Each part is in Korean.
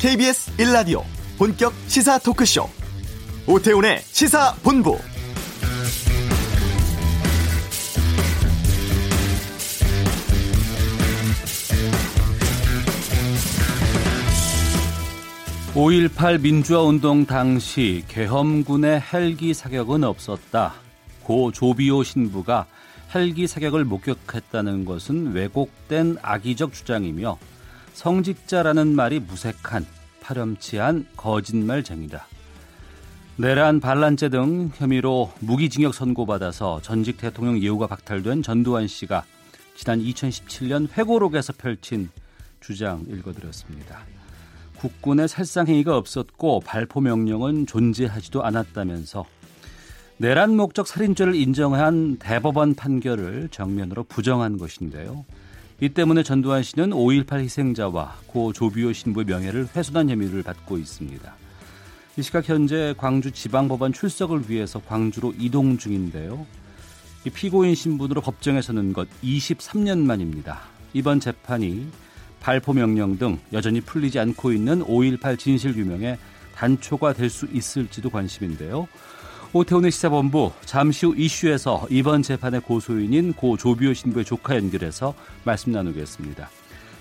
KBS 1라디오 본격 시사 토크쇼 오태훈의 시사본부 (5.18) 민주화 운동 당시 계엄군의 헬기 사격은 없었다. 고 조비오 신부가 헬기 사격을 목격했다는 것은 왜곡된 악의적 주장이며 성직자라는 말이 무색한 파렴치한 거짓말쟁이다. 내란 반란죄 등 혐의로 무기징역 선고받아서 전직 대통령 예우가 박탈된 전두환 씨가 지난 2017년 회고록에서 펼친 주장 읽어드렸습니다. 국군의 살상행위가 없었고 발포 명령은 존재하지도 않았다면서 내란 목적 살인죄를 인정한 대법원 판결을 정면으로 부정한 것인데요. 이 때문에 전두환 씨는 5.18 희생자와 고 조비오 신부의 명예를 훼손한 혐의를 받고 있습니다. 이 시각 현재 광주 지방법원 출석을 위해서 광주로 이동 중인데요. 이 피고인 신분으로 법정에 서는 것 23년 만입니다. 이번 재판이 발포 명령 등 여전히 풀리지 않고 있는 5.18 진실 규명에 단초가 될 수 있을지도 관심인데요. 오태훈의 시사본부 잠시 후 이슈에서 이번 재판의 고소인인 고 조비오 신부의 조카 연결해서 말씀 나누겠습니다.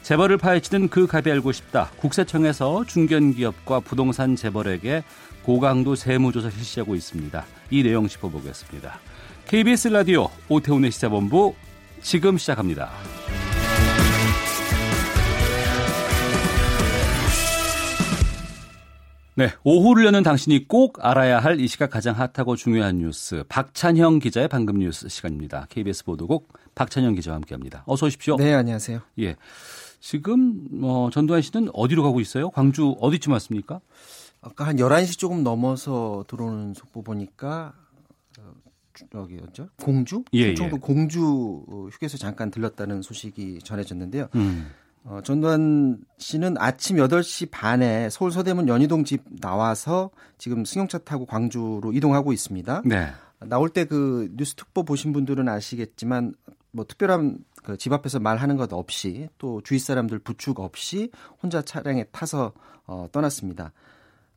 재벌을 파헤치는 그 갑이 알고 싶다. 국세청에서 중견기업과 부동산 재벌에게 고강도 세무조사 실시하고 있습니다. 이 내용 짚어보겠습니다. KBS 라디오 오태훈의 시사본부 지금 시작합니다. 네, 오후를 여는 당신이 꼭 알아야 할 이 시각 가장 핫하고 중요한 뉴스 박찬형 기자의 방금 뉴스 시간입니다. KBS 보도국 박찬형 기자와 함께합니다. 어서 오십시오. 네, 안녕하세요. 예, 지금 뭐 전두환 씨는 어디로 가고 있어요? 광주 어디쯤 왔습니까? 아까 한 11시 조금 넘어서 들어오는 속보 보니까 어, 저기 어죠? 공주? 예, 충청도 예. 공주 휴게소 잠깐 들렀다는 소식이 전해졌는데요. 음. 어, 전두환 씨는 아침 8시 반에 서울 서대문 연희동 집 나와서 지금 승용차 타고 광주로 이동하고 있습니다. 네. 나올 때 그 뉴스 특보 보신 분들은 아시겠지만 뭐 특별한 그 집 앞에서 말하는 것 없이 또 주위 사람들 부축 없이 혼자 차량에 타서 어, 떠났습니다.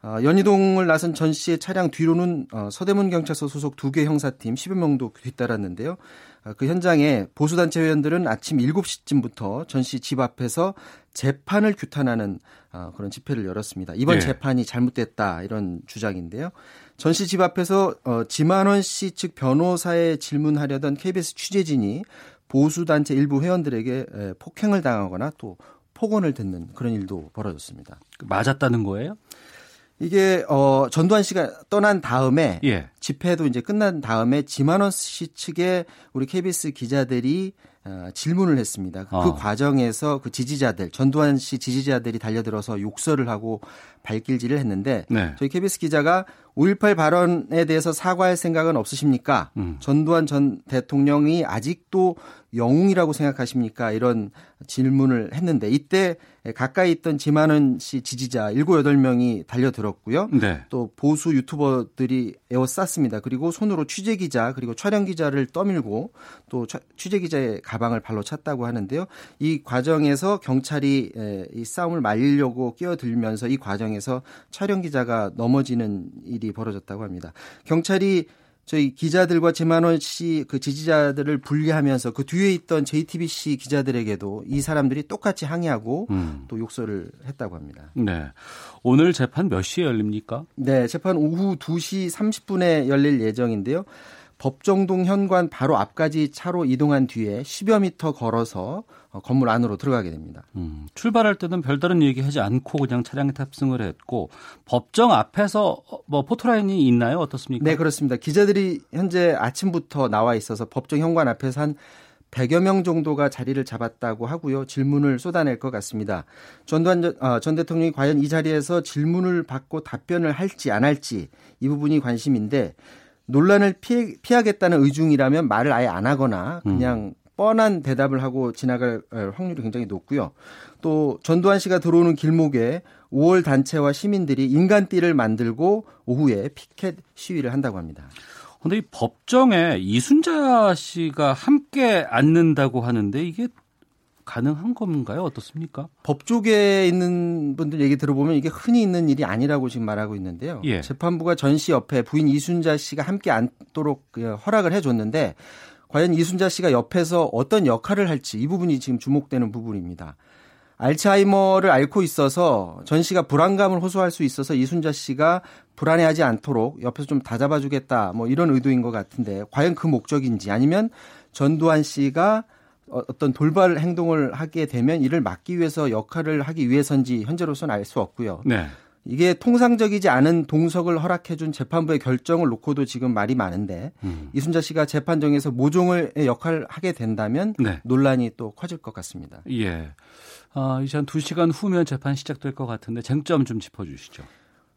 어, 연희동을 나선 전 씨의 차량 뒤로는 어, 서대문 경찰서 소속 두 개 형사팀 10여 명도 뒤따랐는데요. 어, 그 현장에 보수단체 회원들은 아침 7시쯤부터 전씨집 앞에서 재판을 규탄하는 어, 그런 집회를 열었습니다. 이번 예. 재판이 잘못됐다 이런 주장인데요. 전씨집 앞에서 어, 지만원 씨 측 변호사에 질문하려던 KBS 취재진이 보수단체 일부 회원들에게 에, 폭행을 당하거나 또 폭언을 듣는 그런 일도 벌어졌습니다. 맞았다는 거예요? 이게 어 전두환 씨가 떠난 다음에 예. 집회도 이제 끝난 다음에 지만원 씨 측에 우리 KBS 기자들이 어, 질문을 했습니다. 그 어. 과정에서 그 지지자들 전두환 씨 지지자들이 달려들어서 욕설을 하고 발길질을 했는데 네. 저희 KBS 기자가 5.18 발언에 대해서 사과할 생각은 없으십니까? 음. 전두환 전 대통령이 아직도 영웅이라고 생각하십니까? 이런 질문을 했는데 이때 가까이 있던 지만원 씨 지지자 7, 8명이 달려들었고요. 네. 또 보수 유튜버들이 에워쌌습니다. 그리고 손으로 취재 기자 그리고 촬영 기자를 떠밀고 또 취- 취재 기자의 가방을 발로 찼다고 하는데요. 이 과정에서 경찰이 에, 이 싸움을 말리려고 끼어들면서 이 과정에서 촬영 기자가 넘어지는 일이 벌어졌다고 합니다. 경찰이 저희 기자들과 지만원 씨 그 지지자들을 분리하면서 그 뒤에 있던 JTBC 기자들에게도 이 사람들이 똑같이 항의하고 음. 또 욕설을 했다고 합니다. 네. 오늘 재판 몇 시에 열립니까? 네, 재판 오후 2시 30분에 열릴 예정인데요. 법정동 현관 바로 앞까지 차로 이동한 뒤에 10여 미터 걸어서 어, 건물 안으로 들어가게 됩니다. 음, 출발할 때는 별다른 얘기하지 않고 그냥 차량에 탑승을 했고 법정 앞에서 어, 뭐 포토라인이 있나요? 어떻습니까? 네, 그렇습니다. 기자들이 현재 아침부터 나와 있어서 법정 현관 앞에서 한 100여 명 정도가 자리를 잡았다고 하고요. 질문을 쏟아낼 것 같습니다. 전두환 전, 어, 전 대통령이 과연 이 자리에서 질문을 받고 답변을 할지 안 할지 이 부분이 관심인데 논란을 피해, 피하겠다는 의중이라면 말을 아예 안 하거나 그냥 뻔한 대답을 하고 지나갈 어, 확률이 굉장히 높고요. 또 전두환 씨가 들어오는 길목에 5월 단체와 시민들이 인간띠를 만들고 오후에 피켓 시위를 한다고 합니다. 근데 이 법정에 이순자 씨가 함께 앉는다고 하는데 이게 가능한 건가요? 어떻습니까? 법조계에 있는 분들 얘기 들어보면 이게 흔히 있는 일이 아니라고 지금 말하고 있는데요. 예. 재판부가 전 씨 옆에 부인 이순자 씨가 함께 앉도록 그 허락을 해줬는데 과연 이순자 씨가 옆에서 어떤 역할을 할지 이 부분이 지금 주목되는 부분입니다. 알츠하이머를 앓고 있어서 전 씨가 불안감을 호소할 수 있어서 이순자 씨가 불안해하지 않도록 옆에서 좀 다잡아주겠다 뭐 이런 의도인 것 같은데 과연 그 목적인지 아니면 전두환 씨가 어, 어떤 돌발 행동을 하게 되면 이를 막기 위해서 역할을 하기 위해서인지 현재로서는 알 수 없고요. 네. 이게 통상적이지 않은 동석을 허락해준 재판부의 결정을 놓고도 지금 말이 많은데 음. 이순자 씨가 재판정에서 모종을 역할을 하게 된다면 네. 논란이 또 커질 것 같습니다. 예. 아, 이제 한 2시간 후면 재판 시작될 것 같은데 쟁점 좀 짚어주시죠.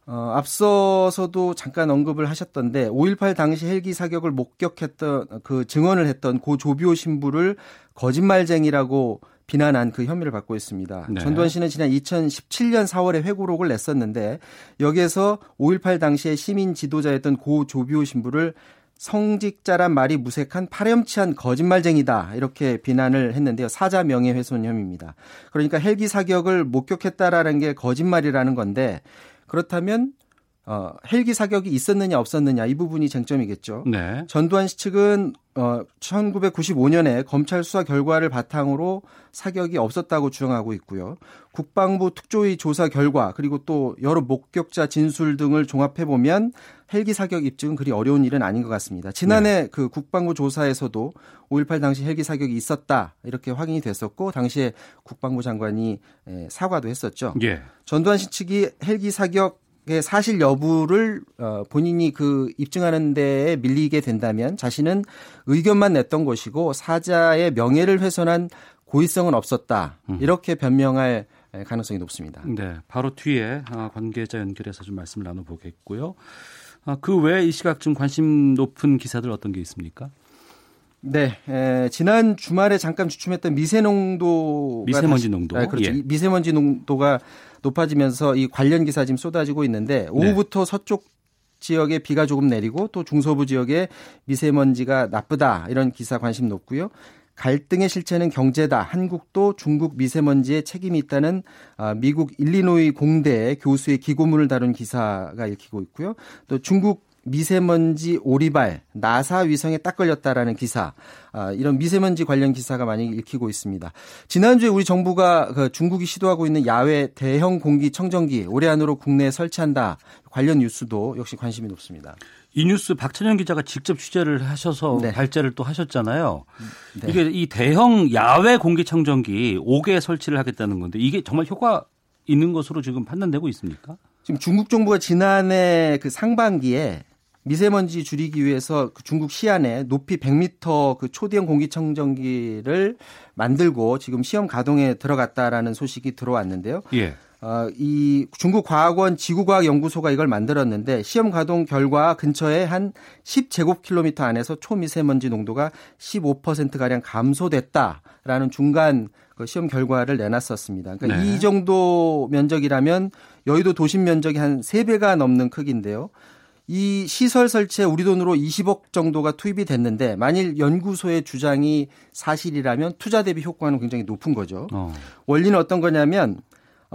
어, 앞서서도 잠깐 언급을 하셨던데 5.18 당시 헬기 사격을 목격했던 그 증언을 했던 고 조비오 신부를 거짓말쟁이라고 비난한 그 혐의를 받고 있습니다. 네. 전두환 씨는 지난 2017년 4월에 회고록을 냈었는데 여기에서 5.18 당시에 시민 지도자였던 고 조비오 신부를 성직자란 말이 무색한 파렴치한 거짓말쟁이다 이렇게 비난을 했는데요. 사자 명예훼손 혐의입니다. 그러니까 헬기 사격을 목격했다라는 게 거짓말이라는 건데 그렇다면 어, 헬기 사격이 있었느냐 없었느냐 이 부분이 쟁점이겠죠. 네. 전두환 씨 측은 어, 1995년에 검찰 수사 결과를 바탕으로 사격이 없었다고 주장하고 있고요. 국방부 특조위 조사 결과 그리고 또 여러 목격자 진술 등을 종합해 보면 헬기 사격 입증은 그리 어려운 일은 아닌 것 같습니다. 지난해 네. 그 국방부 조사에서도 5.18 당시 헬기 사격이 있었다 이렇게 확인이 됐었고 당시에 국방부 장관이 사과도 했었죠. 예. 전두환 씨 측이 헬기 사격 사실 여부를 어, 본인이 그 입증하는 데에 밀리게 된다면 자신은 의견만 냈던 것이고 사자의 명예를 훼손한 고의성은 없었다. 음. 이렇게 변명할 가능성이 높습니다. 네, 바로 뒤에 아, 관계자 연결해서 좀 말씀을 나눠보겠고요. 아, 그 외에 이 시각 좀 관심 높은 기사들 어떤 게 있습니까? 네, 에, 지난 주말에 잠깐 주춤했던 미세농도 미세먼지 농도, 아, 그렇죠. 예. 미세먼지 농도가 높아지면서 이 관련 기사 지금 쏟아지고 있는데 오후부터 네. 서쪽 지역에 비가 조금 내리고 또 중서부 지역에 미세먼지가 나쁘다 이런 기사 관심 높고요. 갈등의 실체는 경제다. 한국도 중국 미세먼지에 책임이 있다는 아, 미국 일리노이 공대 교수의 기고문을 다룬 기사가 읽히고 있고요. 또 중국 미세먼지 오리발 나사 위성에 딱 걸렸다라는 기사 아, 이런 미세먼지 관련 기사가 많이 읽히고 있습니다. 지난주에 우리 정부가 그 중국이 시도하고 있는 야외 대형 공기 청정기 올해 안으로 국내에 설치한다 관련 뉴스도 역시 관심이 높습니다. 이 뉴스 박찬영 기자가 직접 취재를 하셔서 네. 발제를 또 하셨잖아요. 네. 이게 이 대형 야외 공기청정기 5개 설치를 하겠다는 건데 이게 정말 효과 있는 것으로 지금 판단되고 있습니까? 지금 중국 정부가 지난해 그 상반기에 미세먼지 줄이기 위해서 그 중국 시안에 높이 100m 그 초대형 공기청정기를 만들고 지금 시험 가동에 들어갔다라는 소식이 들어왔는데요. 예. 어, 이 중국 과학원 지구과학연구소가 이걸 만들었는데 시험 가동 결과 근처에 한 10제곱킬로미터 안에서 초미세먼지 농도가 15%가량 감소됐다라는 중간 그 시험 결과를 내놨었습니다. 그러니까 네. 이 정도 면적이라면 여의도 도심 면적이 한 3배가 넘는 크기인데요. 이 시설 설치에 우리 돈으로 20억 정도가 투입이 됐는데 만일 연구소의 주장이 사실이라면 투자 대비 효과는 굉장히 높은 거죠. 어. 원리는 어떤 거냐면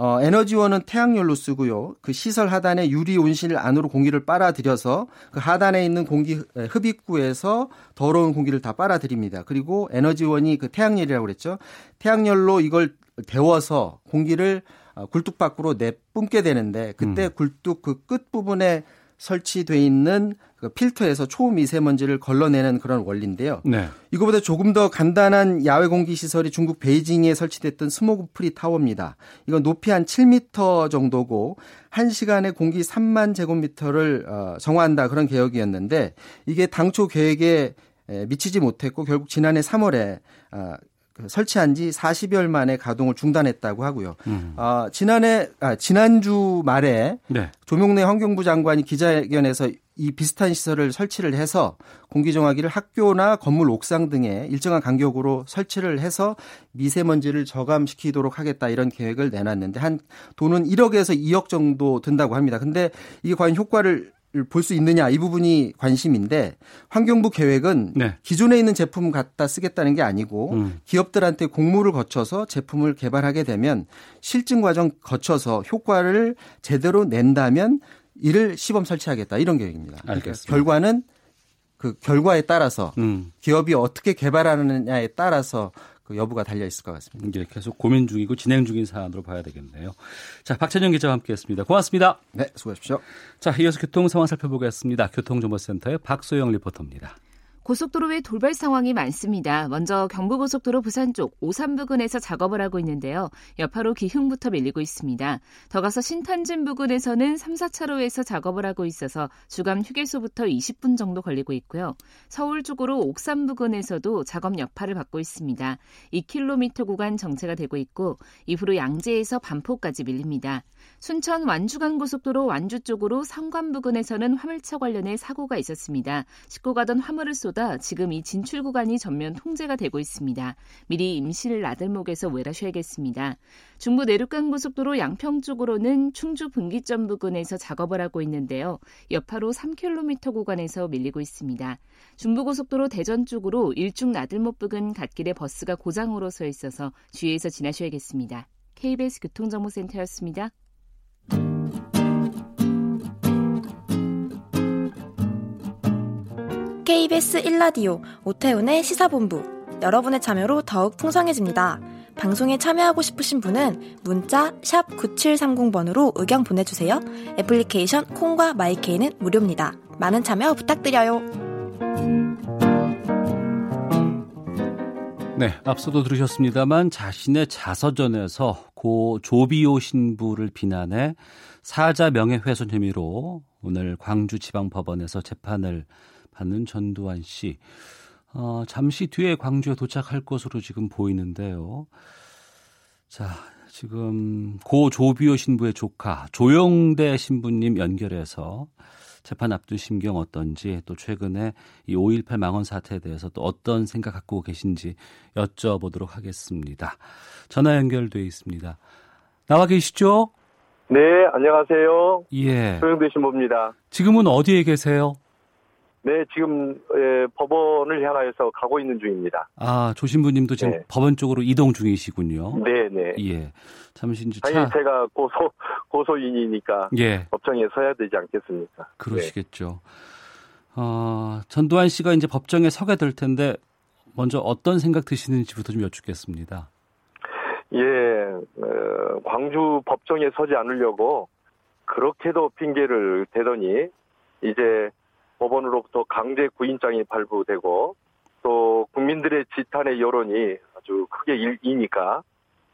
어, 에너지원은 태양열로 쓰고요. 그 시설 하단에 유리 온실 안으로 공기를 빨아들여서 그 하단에 있는 공기 흡입구에서 더러운 공기를 다 빨아들입니다. 그리고 에너지원이 그 태양열이라고 그랬죠. 태양열로 이걸 데워서 공기를 어, 굴뚝 밖으로 내뿜게 되는데 그때 음. 굴뚝 그 끝 부분에 설치돼 있는 그 필터에서 초미세먼지를 걸러내는 그런 원리인데요. 네. 이거보다 조금 더 간단한 야외 공기 시설이 중국 베이징에 설치됐던 스모그 Free Tower입니다. 이건 높이 한 7m 정도고 1시간에 공기 3만 제곱미터를 어, 정화한다 그런 계획이었는데 이게 당초 계획에 미치지 못했고 결국 지난해 3월에 그 설치한 지 40여일 만에 가동을 중단했다고 하고요. 음. 어, 지난해 아, 지난주 말에 네. 조명래 환경부 장관이 기자회견에서 이 비슷한 시설을 설치를 해서 공기정화기를 학교나 건물 옥상 등에 일정한 간격으로 설치를 해서 미세먼지를 저감시키도록 하겠다 이런 계획을 내놨는데 한 돈은 1억에서 2억 정도 든다고 합니다. 근데 이게 과연 효과를 볼 수 있느냐 이 부분이 관심인데 환경부 계획은 네. 기존에 있는 제품 갖다 쓰겠다는 게 아니고 음. 기업들한테 공모를 거쳐서 제품을 개발하게 되면 실증 과정 거쳐서 효과를 제대로 낸다면 이를 시범 설치하겠다 이런 계획입니다. 그러니까 결과는 그 결과에 따라서 음. 기업이 어떻게 개발하느냐에 따라서 그 여부가 달려 있을 것 같습니다. 이제 계속 고민 중이고 진행 중인 사안으로 봐야 되겠네요. 자, 박찬영 기자와 함께했습니다. 고맙습니다. 네, 수고하십시오. 자, 이어서 교통 상황 살펴보겠습니다. 교통정보센터의 박소영 리포터입니다. 고속도로에 돌발 상황이 많습니다. 먼저 경부고속도로 부산 쪽 오산 부근에서 작업을 하고 있는데요. 여파로 기흥부터 밀리고 있습니다. 더 가서 신탄진 부근에서는 3, 4차로에서 작업을 하고 있어서 주간 휴게소부터 20분 정도 걸리고 있고요. 서울 쪽으로 옥산 부근에서도 작업 여파를 받고 있습니다. 2km 구간 정체가 되고 있고 이후로 양재에서 반포까지 밀립니다. 순천 완주간 고속도로 완주 쪽으로 상관 부근에서는 화물차 관련해 사고가 있었습니다. 싣고 가던 화물을 쏟아 지금 이 진출 구간이 전면 통제가 되고 있습니다. 미리 임실 나들목에서 외라셔야겠습니다. 중부 내륙간 고속도로 양평 쪽으로는 충주 분기점 부근에서 작업을 하고 있는데요. 여파로 3km 구간에서 밀리고 있습니다. 중부고속도로 대전 쪽으로 일중 나들목 부근 갓길에 버스가 고장으로 서 있어서 주의해서 지나셔야겠습니다. KBS 교통정보센터였습니다. KBS 1라디오 오태훈의 시사본부 여러분의 참여로 더욱 풍성해집니다. 방송에 참여하고 싶으신 분은 문자 9730번으로 의견 보내주세요. 애플리케이션 콩과 마이케이는 무료입니다. 많은 참여 부탁드려요. 네, 앞서도 들으셨습니다만 자신의 자서전에서 고 조비오 신부를 비난해 사자 명예훼손 혐의로 오늘 광주지방법원에서 재판을 받는 전두환 씨. 어, 잠시 뒤에 광주에 도착할 것으로 지금 보이는데요. 자, 지금 고 조비오 신부의 조카 조영대 신부님 연결해서 재판 앞둔 심경 어떤지 또 최근에 이 5.18 망원 사태에 대해서 또 어떤 생각 갖고 계신지 여쭤보도록 하겠습니다. 전화 연결돼 있습니다. 나와 계시죠? 네, 안녕하세요. 예. 조영대 신부입니다. 지금은 어디에 계세요? 네, 지금 예, 법원을 향하여서 가고 있는 중입니다. 아, 조신부님도 지금 네. 법원 쪽으로 이동 중이시군요. 네, 네. 예. 잠시 이제 차... 아니, 제가 고소 고소인이니까 예. 법정에 서야 되지 않겠습니까? 그러시겠죠. 네. 어, 전두환 씨가 이제 법정에 서게 될 텐데 먼저 어떤 생각 드시는지부터 좀 여쭙겠습니다. 예, 어, 광주 법정에 서지 않으려고 그렇게도 핑계를 대더니 이제 법원으로부터 강제 구인장이 발부되고 또 국민들의 지탄의 여론이 아주 크게 일이니까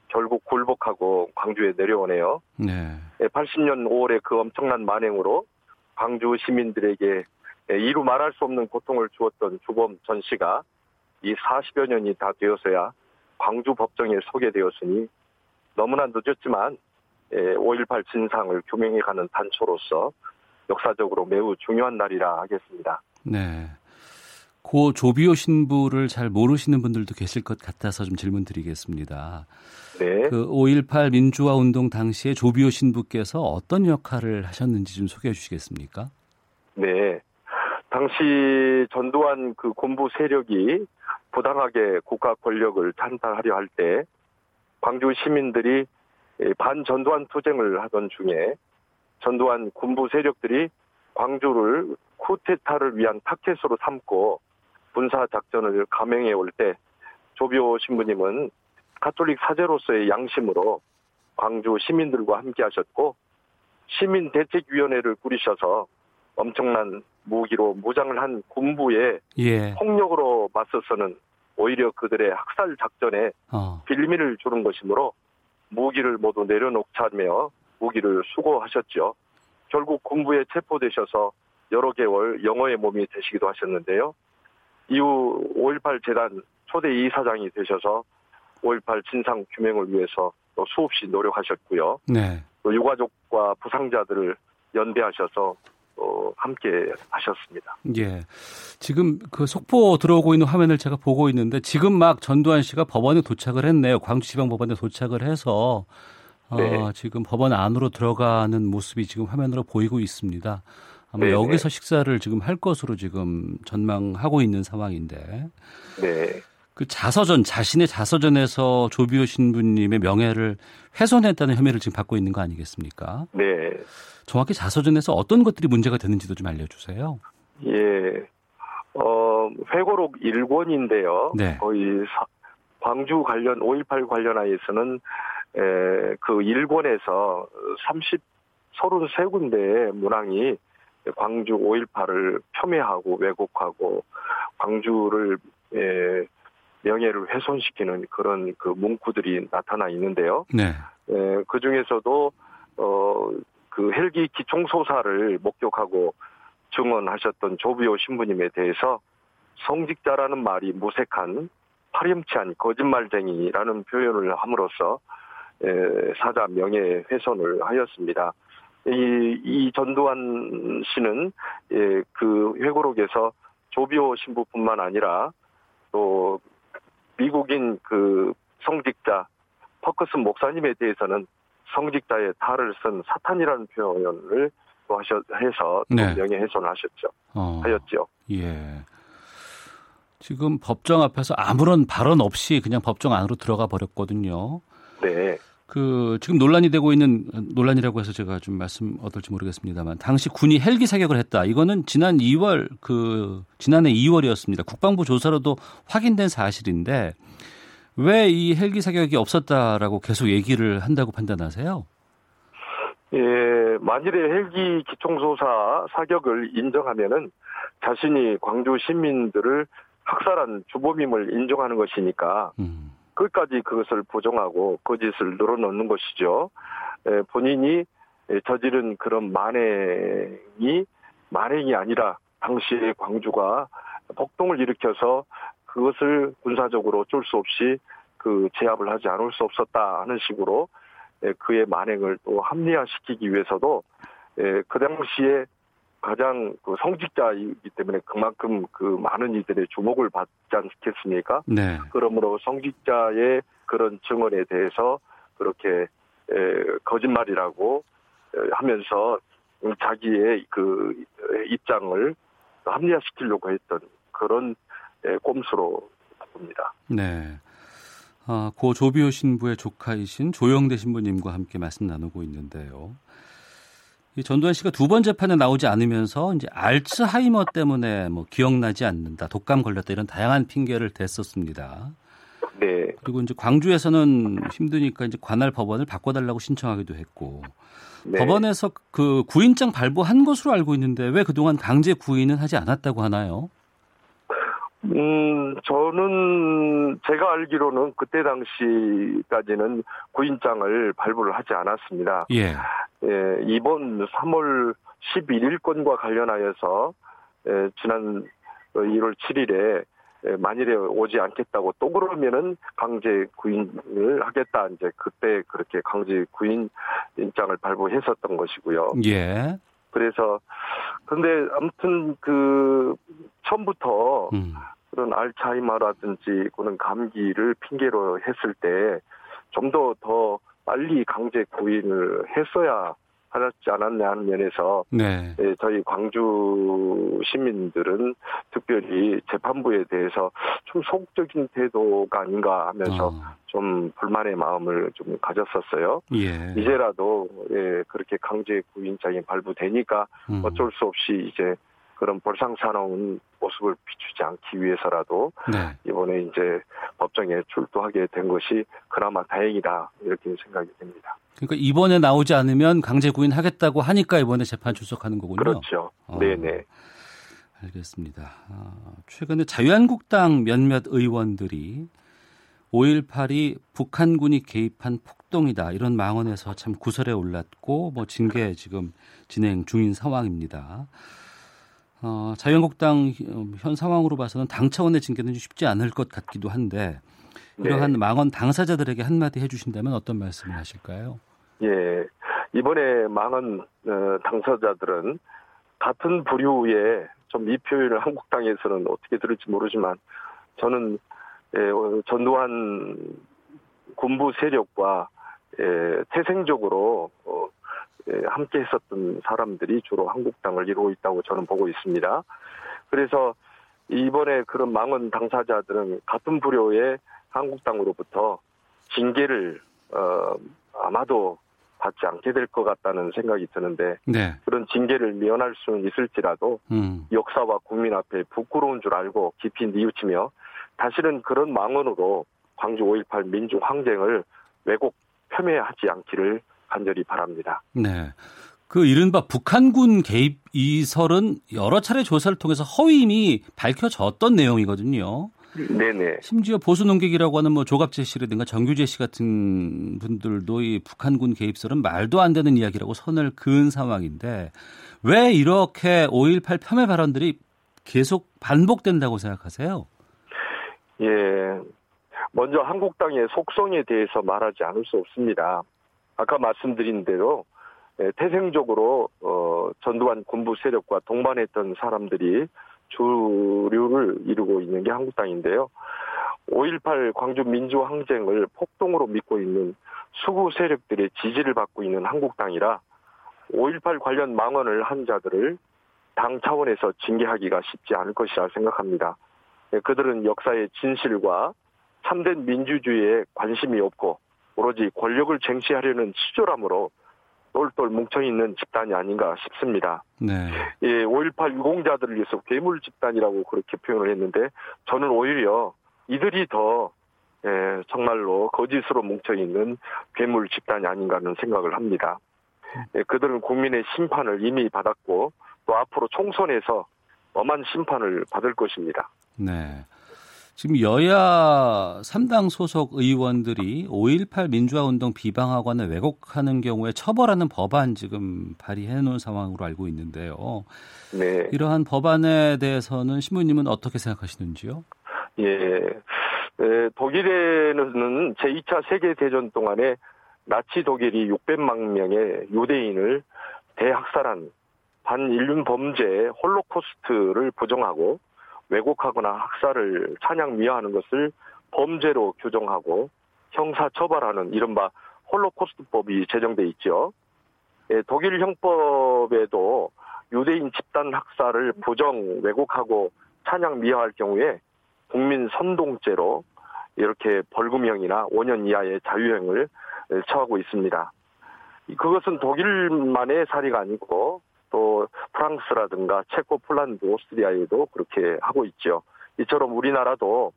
결국 굴복하고 광주에 내려오네요. 네. 80년 예, 5월에 그 엄청난 만행으로 광주 시민들에게 예, 이루 말할 수 없는 고통을 주었던 주범 전 씨가 이 40여 년이 다 되어서야 광주 법정에 서게 되었으니 너무나 늦었지만 5.18 예, 진상을 규명해가는 단초로서 역사적으로 매우 중요한 날이라 하겠습니다. 네. 고 조비오 신부를 잘 모르시는 분들도 계실 것 같아서 좀 질문 드리겠습니다. 네. 그 5.18 민주화 운동 당시에 조비오 신부께서 어떤 역할을 하셨는지 좀 소개해 주시겠습니까? 네. 당시 전두환 그 군부 세력이 부당하게 국가 권력을 찬탈하려 할 때 광주 시민들이 반전두환 투쟁을 하던 중에 전두환 군부 세력들이 광주를 쿠데타를 위한 타켓으로 삼고 군사 작전을 감행해 올 때 조비오 신부님은 가톨릭 사제로서의 양심으로 광주 시민들과 함께 하셨고 시민 대책위원회를 꾸리셔서 엄청난 무기로 무장을 한 군부에 예. 폭력으로 맞서서는 오히려 그들의 학살 작전에 어. 빌미를 주는 것이므로 무기를 모두 내려놓자며 무기를 수고하셨죠. 결국 군부에 체포되셔서 여러 개월 영어의 몸이 되시기도 하셨는데요. 이후 5.18 재단 초대 이사장이 되셔서 5.18 진상 규명을 위해서 또 수없이 노력하셨고요. 네. 또 유가족과 부상자들을 연대하셔서 어, 함께 하셨습니다. 예. 지금 그 속보 들어오고 있는 화면을 제가 보고 있는데 지금 막 전두환 씨가 법원에 도착을 했네요. 광주지방법원에 도착을 해서 어, 네. 어, 지금 법원 안으로 들어가는 모습이 지금 화면으로 보이고 있습니다. 아마 네네. 여기서 식사를 지금 할 것으로 지금 전망하고 있는 상황인데 네. 그 자서전 자신의 자서전에서 조비오 신부님의 명예를 훼손했다는 혐의를 지금 받고 있는 거 아니겠습니까? 네. 정확히 자서전에서 어떤 것들이 문제가 되는지도 좀 알려주세요. 예. 어, 회고록 1권인데요. 네. 거의 사- 광주 관련 5.18 관련하여서는 에, 그 1권에서 30 33군데의 문항이 광주 5.18을 폄훼하고 왜곡하고 광주를 에, 명예를 훼손시키는 그런 그 문구들이 나타나 있는데요. 네. 에, 그 중에서도 어, 그 헬기 기총소사를 목격하고 증언하셨던 조비오 신부님에 대해서 성직자라는 말이 무색한 파렴치한 거짓말쟁이라는 표현을 함으로써 에, 사자 명예 훼손을 하였습니다. 이, 이 전두환 씨는 예, 그 회고록에서 조비오 신부뿐만 아니라 또 미국인 그 성직자 퍼커슨 목사님에 대해서는 성직자의 달을 쓴 사탄이라는 표현을 또 하셔, 해서 또 네. 명예훼손을 하셨죠. 어, 하였죠. 예. 지금 법정 앞에서 아무런 발언 없이 그냥 법정 안으로 들어가 버렸거든요. 네. 그 지금 논란이 되고 있는 논란이라고 해서 제가 좀 말씀 얻을지 모르겠습니다만 당시 군이 헬기 사격을 했다. 이거는 지난 2월 그 지난해 2월이었습니다. 국방부 조사로도 확인된 사실인데 왜 이 헬기 사격이 없었다라고 계속 얘기를 한다고 판단하세요? 예, 만일에 헬기 기총소사 사격을 인정하면은 자신이 광주 시민들을 학살한 주범임을 인정하는 것이니까 음. 끝까지 그것을 부정하고 거짓을 늘어놓는 것이죠. 에, 본인이 에, 저지른 그런 만행이 만행이 아니라 당시에 광주가 폭동을 일으켜서 그것을 군사적으로 어쩔 수 없이 그 제압을 하지 않을 수 없었다 하는 식으로 에, 그의 만행을 또 합리화시키기 위해서도 에, 그 당시에 가장 그 성직자이기 때문에 그만큼 그 많은 이들의 주목을 받지 않겠습니까? 네. 그러므로 성직자의 그런 증언에 대해서 그렇게 에, 거짓말이라고 에, 하면서 자기의 그 입장을 합리화시키려고 했던 그런 에, 꼼수로 봅니다. 네. 아, 고 조비오 신부의 조카이신 조영대 신부님과 함께 말씀 나누고 있는데요. 이 전두환 씨가 두 번 재판에 나오지 않으면서 이제 알츠하이머 때문에 뭐 기억나지 않는다, 독감 걸렸다 이런 다양한 핑계를 댔었습니다. 네, 그리고 이제 광주에서는 힘드니까 이제 관할 법원을 바꿔달라고 신청하기도 했고 네. 법원에서 그 구인장 발부한 것으로 알고 있는데 왜 그동안 강제 구인은 하지 않았다고 하나요? 음, 저는 제가 알기로는 그때 당시까지는 구인장을 발부를 하지 않았습니다. 예. 예, 이번 3월 11일 건과 관련하여서 예, 지난 1월 7일에 예, 만일에 오지 않겠다고 또 그러면은 강제 구인을 하겠다 이제 그때 그렇게 강제 구인 인장을 발부했었던 것이고요. 예. 그래서 근데 아무튼 그 처음부터 음. 그런 알츠하이머라든지 그런 감기를 핑계로 했을 때 좀 더더 빨리 강제 구인을 했어야 하지 않았냐 하는 면에서 네. 예, 저희 광주 시민들은 특별히 재판부에 대해서 좀 소극적인 태도가 아닌가 하면서 어, 좀 불만의 마음을 좀 가졌었어요. 예. 이제라도 예, 그렇게 강제 구인장이 발부되니까 음. 어쩔 수 없이 이제 그런 볼상사나운 모습을 비추지 않기 위해서라도 네. 이번에 이제 법정에 출두하게 된 것이 그나마 다행이다 이렇게 생각이 됩니다. 그러니까 이번에 나오지 않으면 강제 구인하겠다고 하니까 이번에 재판 출석하는 거군요. 그렇죠. 어. 네네. 알겠습니다. 아, 최근에 자유한국당 몇몇 의원들이 5.18이 북한군이 개입한 폭동이다 이런 망언에서 참 구설에 올랐고 뭐 징계 지금 진행 중인 상황입니다. 어, 자유한국당 현 상황으로 봐서는 당 차원의 징계는 쉽지 않을 것 같기도 한데 이러한 네. 망언 당사자들에게 한마디 해주신다면 어떤 말씀을 하실까요? 예. 이번에 망한 어, 당사자들은 같은 부류의 좀 이 표현을 한국당에서는 어떻게 들을지 모르지만 저는 예, 어, 전두환 군부 세력과 예, 태생적으로 어, 함께 했었던 사람들이 주로 한국당을 이루고 있다고 저는 보고 있습니다. 그래서 이번에 그런 망언 당사자들은 같은 부류의 한국당으로부터 징계를 어, 아마도 받지 않게 될 것 같다는 생각이 드는데 네. 그런 징계를 면할 수는 있을지라도 음. 역사와 국민 앞에 부끄러운 줄 알고 깊이 뉘우치며 다시는 그런 망언으로 광주 5.18 민중 항쟁을 왜곡 폄훼하지 않기를 간절히 바랍니다. 네. 그 이른바 북한군 개입 이설은 여러 차례 조사를 통해서 허위임이 밝혀졌던 내용이거든요. 네네. 심지어 보수 농객이라고 하는 뭐 조갑재 씨라든가 정규재 씨 같은 분들도 이 북한군 개입설은 말도 안 되는 이야기라고 선을 그은 상황인데 왜 이렇게 5.18 폄훼 발언들이 계속 반복된다고 생각하세요? 예. 먼저 한국당의 속성에 대해서 말하지 않을 수 없습니다. 아까 말씀드린 대로 예, 태생적으로 어, 전두환 군부 세력과 동반했던 사람들이 주류를 이루고 있는 게 한국당인데요. 5.18 광주 민주항쟁을 폭동으로 믿고 있는 수구 세력들의 지지를 받고 있는 한국당이라 5.18 관련 망언을 한 자들을 당 차원에서 징계하기가 쉽지 않을 것이라 생각합니다. 예, 그들은 역사의 진실과 참된 민주주의에 관심이 없고 오로지 권력을 쟁취하려는 치졸함으로 똘똘 뭉쳐있는 집단이 아닌가 싶습니다. 네. 예, 5.18 유공자들을 위해서 괴물 집단이라고 그렇게 표현을 했는데 저는 오히려 이들이 더 예, 정말로 거짓으로 뭉쳐있는 괴물 집단이 아닌가 하는 생각을 합니다. 예, 그들은 국민의 심판을 이미 받았고 또 앞으로 총선에서 엄한 심판을 받을 것입니다. 네. 지금 여야 3당 소속 의원들이 5.18 민주화운동 비방하거나 왜곡하는 경우에 처벌하는 법안 지금 발의해 놓은 상황으로 알고 있는데요. 네. 이러한 법안에 대해서는 신부님은 어떻게 생각하시는지요? 예. 에, 독일에는 제2차 세계대전 동안에 나치 독일이 600만 명의 유대인을 대학살한 반인륜 범죄 홀로코스트를 부정하고 왜곡하거나 학살을 찬양 미화하는 것을 범죄로 규정하고 형사 처벌하는 이른바 홀로코스트법이 제정돼 있죠. 예, 독일 형법에도 유대인 집단 학살을 부정 왜곡하고 찬양 미화할 경우에 국민 선동죄로 이렇게 벌금형이나 5년 이하의 자유형을 처하고 있습니다. 그것은 독일만의 사례가 아니고 또 프랑스라든가 체코, 폴란드, 오스트리아에도 그렇게 하고 있죠. 이처럼 우리나라도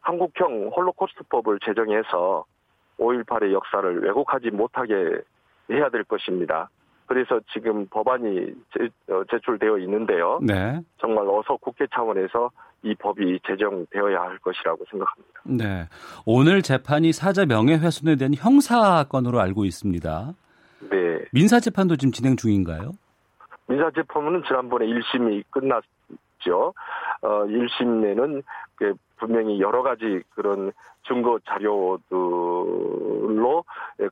한국형 홀로코스트법을 제정해서 5.18의 역사를 왜곡하지 못하게 해야 될 것입니다. 그래서 지금 법안이 어, 제출되어 있는데요. 네. 정말 어서 국회 차원에서 이 법이 제정되어야 할 것이라고 생각합니다. 네. 오늘 재판이 사자 명예훼손에 대한 형사건으로 알고 있습니다. 네. 민사 재판도 지금 진행 중인가요? 민사 재판은 지난번에 1심이 끝났죠. 어, 1심에는 그 분명히 여러 가지 그런 증거 자료들로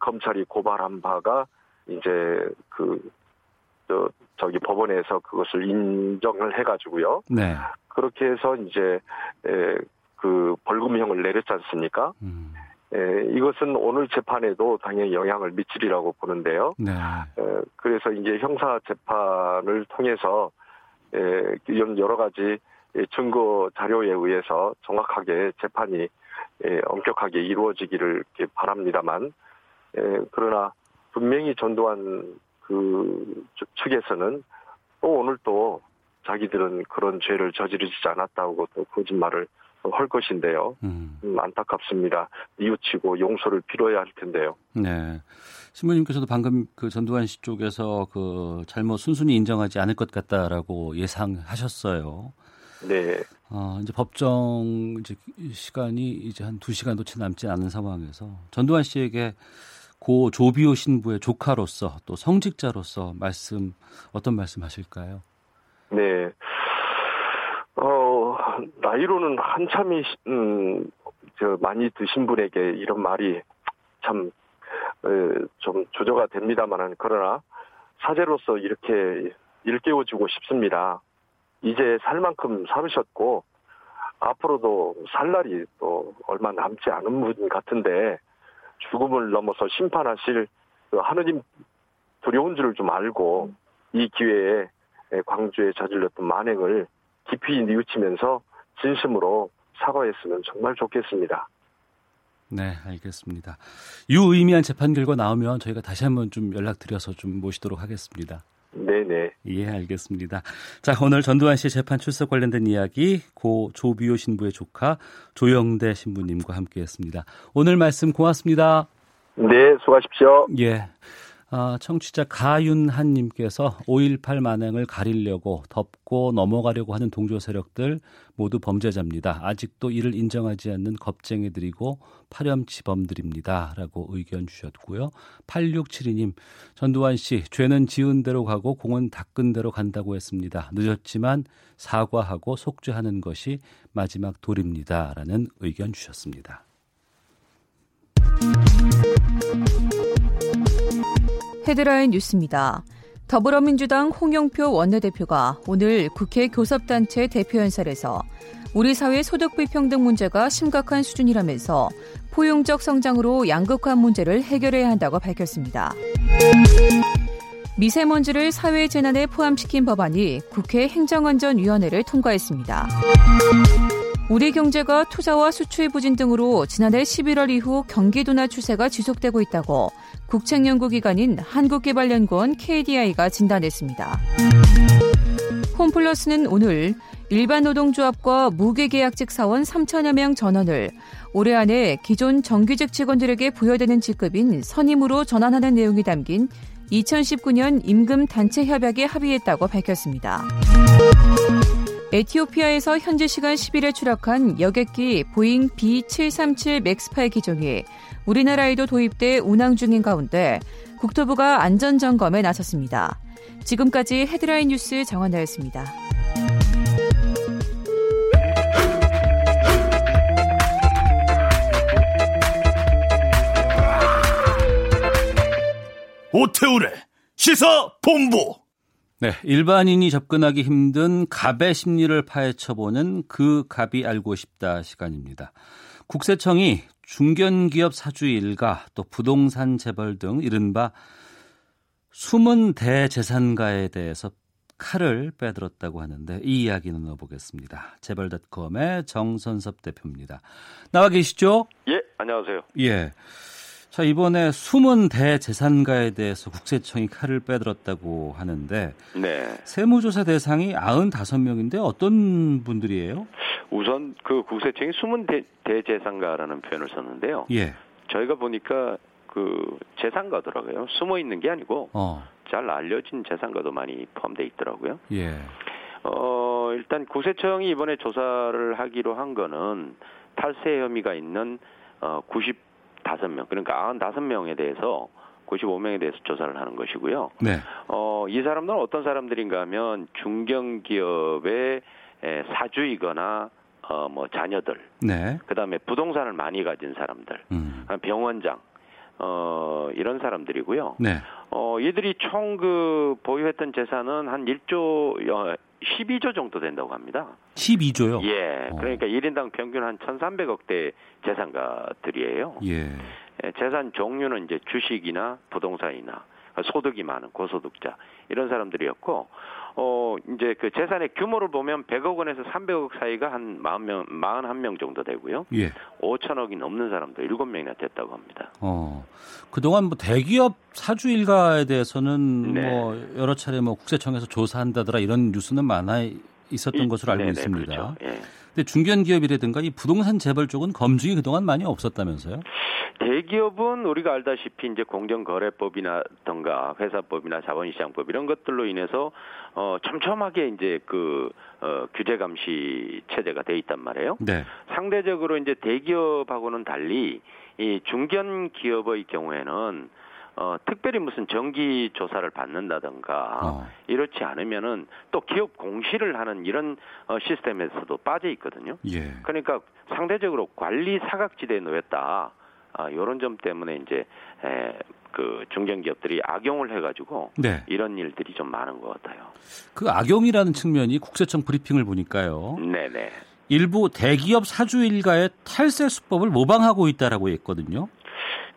검찰이 고발한 바가 이제 그, 저, 저기 법원에서 그것을 인정을 해가지고요. 네. 그렇게 해서 이제, 에, 그 벌금형을 내렸지 않습니까? 음. 에, 이것은 오늘 재판에도 당연히 영향을 미치리라고 보는데요. 네. 에, 그래서 이제 형사 재판을 통해서 에, 이런 여러 가지 증거 자료에 의해서 정확하게 재판이 에, 엄격하게 이루어지기를 바랍니다만 에, 그러나 분명히 전두환 그 측에서는 또 오늘 또 자기들은 그런 죄를 저지르지 않았다고 또 거짓말을 할 것인데요. 음. 음, 안타깝습니다. 뉘우치고 용서를 빌어야 할 텐데요. 네. 신부님께서도 방금 그 전두환 씨 쪽에서 그 잘못 순순히 인정하지 않을 것 같다라고 예상하셨어요. 네. 어, 이제 법정 이제 시간이 이제 한 두 시간도 채 남지 않은 상황에서 전두환 씨에게 고 조비오 신부의 조카로서 또 성직자로서 말씀 어떤 말씀 하실까요? 네. 어, 나이로는 한참이, 음, 저, 많이 드신 분에게 이런 말이 참, 어, 좀 조저가 됩니다만은, 그러나 사제로서 이렇게 일깨워주고 싶습니다. 이제 살 만큼 살으셨고, 앞으로도 살 날이 또 얼마 남지 않은 분 같은데, 죽음을 넘어서 심판하실 그 하느님 두려운 줄을 좀 알고 이 기회에 광주에 저질렀던 만행을 깊이 뉘우치면서 진심으로 사과했으면 정말 좋겠습니다. 네, 알겠습니다. 유의미한 재판 결과 나오면 저희가 다시 한번 좀 연락드려서 좀 모시도록 하겠습니다. 네네. 예, 알겠습니다. 자, 오늘 전두환 씨 재판 출석 관련된 이야기 고 조비오 신부의 조카 조영대 신부님과 함께했습니다. 오늘 말씀 고맙습니다. 네, 수고하십시오. 예. 아, 청취자 가윤한님께서 5.18 만행을 가리려고 덮고 넘어가려고 하는 동조 세력들 모두 범죄자입니다. 아직도 이를 인정하지 않는 겁쟁이들이고 파렴치범들입니다. 라고 의견 주셨고요. 8672님, 전두환 씨, 죄는 지은 대로 가고 공은 닦은 대로 간다고 했습니다. 늦었지만 사과하고 속죄하는 것이 마지막 도리입니다. 라는 의견 주셨습니다. 헤드라인 뉴스입니다. 더불어민주당 홍영표 원내대표가 오늘 국회 교섭단체 대표연설에서 우리 사회 소득 불평등 문제가 심각한 수준이라면서 포용적 성장으로 양극화 문제를 해결해야 한다고 밝혔습니다. 미세먼지를 사회 재난에 포함시킨 법안이 국회 행정안전위원회를 통과했습니다. 우리 경제가 투자와 수출 부진 등으로 지난해 11월 이후 경기 둔화 추세가 지속되고 있다고 국책연구기관인 한국개발연구원 KDI가 진단했습니다. 홈플러스는 오늘 일반 노동조합과 무기계약직 사원 3천여 명 전원을 올해 안에 기존 정규직 직원들에게 부여되는 직급인 선임으로 전환하는 내용이 담긴 2019년 임금 단체 협약에 합의했다고 밝혔습니다. 에티오피아에서 현지 시간 10일에 추락한 여객기 보잉 B737 MAX8 기종이 우리나라에도 도입돼 운항 중인 가운데 국토부가 안전점검에 나섰습니다. 지금까지 헤드라인 뉴스 정원나였습니다. 오태우래 시사 본부 네, 일반인이 접근하기 힘든 갑의 심리를 파헤쳐보는 그 갑이 알고 싶다 시간입니다. 국세청이 중견기업 사주 일가 또 부동산 재벌 등 이른바 숨은 대재산가에 대해서 칼을 빼들었다고 하는데 이 이야기 나눠보겠습니다. 재벌닷컴의 정선섭 대표입니다. 나와 계시죠? 예, 안녕하세요. 예. 자, 이번에 숨은 대재산가에 대해서 국세청이 칼을 빼들었다고 하는데 네. 세무조사 대상이 95명인데 어떤 분들이에요? 우선 그 국세청이 숨은 대, 대재산가라는 표현을 썼는데요. 예. 저희가 보니까 그 재산가더라고요. 숨어 있는 게 아니고 어. 잘 알려진 재산가도 많이 포함돼 있더라고요. 예. 어, 일단 국세청이 이번에 조사를 하기로 한 거는 탈세 혐의가 있는 어, 95명, 그러니까 95명에 대해서 95명에 대해서 조사를 하는 것이고요. 네. 어, 이 사람들은 어떤 사람들인가 하면 중견기업의 에, 사주이거나 어, 뭐 자녀들, 네. 그다음에 부동산을 많이 가진 사람들, 음. 병원장, 어, 이런 사람들이고요. 네. 어, 얘들이 총 그 보유했던 재산은 한 1조, 어, 12조 정도 된다고 합니다. 12조요? 예. 어. 그러니까 1인당 평균 한 1,300억대 재산가들이에요. 예. 예, 재산 종류는 이제 주식이나 부동산이나 소득이 많은 고소득자 이런 사람들이었고 어 이제 그 재산의 규모를 보면 100억 원에서 300억 사이가 한 40명 41명 정도 되고요. 예. 5천억이 넘는 사람도 7명이나 됐다고 합니다. 어. 그동안 뭐 대기업 사주 일가에 대해서는 네. 뭐 여러 차례 뭐 국세청에서 조사한다더라 이런 뉴스는 많아 있었던 이- 것으로 알고 네네, 있습니다. 그렇죠. 예. 근데 중견 기업이라든가 이 부동산 재벌 쪽은 검증이 그동안 많이 없었다면서요? 대기업은 우리가 알다시피 이제 공정거래법이나던가 회사법이나 자본시장법 이런 것들로 인해서 어 촘촘하게 이제 그 어, 규제 감시 체제가 돼 있단 말이에요. 네. 상대적으로 이제 대기업하고는 달리 이 중견 기업의 경우에는 어, 특별히 무슨 정기 조사를 받는다던가 어. 이렇지 않으면은 또 기업 공시를 하는 이런 어, 시스템에서도 빠져 있거든요. 예. 그러니까 상대적으로 관리 사각지대에 놓였다. 아, 이런 점 때문에 이제 에, 그 중견 기업들이 악용을 해가지고 네. 이런 일들이 좀 많은 것 같아요. 그 악용이라는 측면이 국세청 브리핑을 보니까요. 네네. 일부 대기업 사주 일가의 탈세 수법을 모방하고 있다라고 했거든요.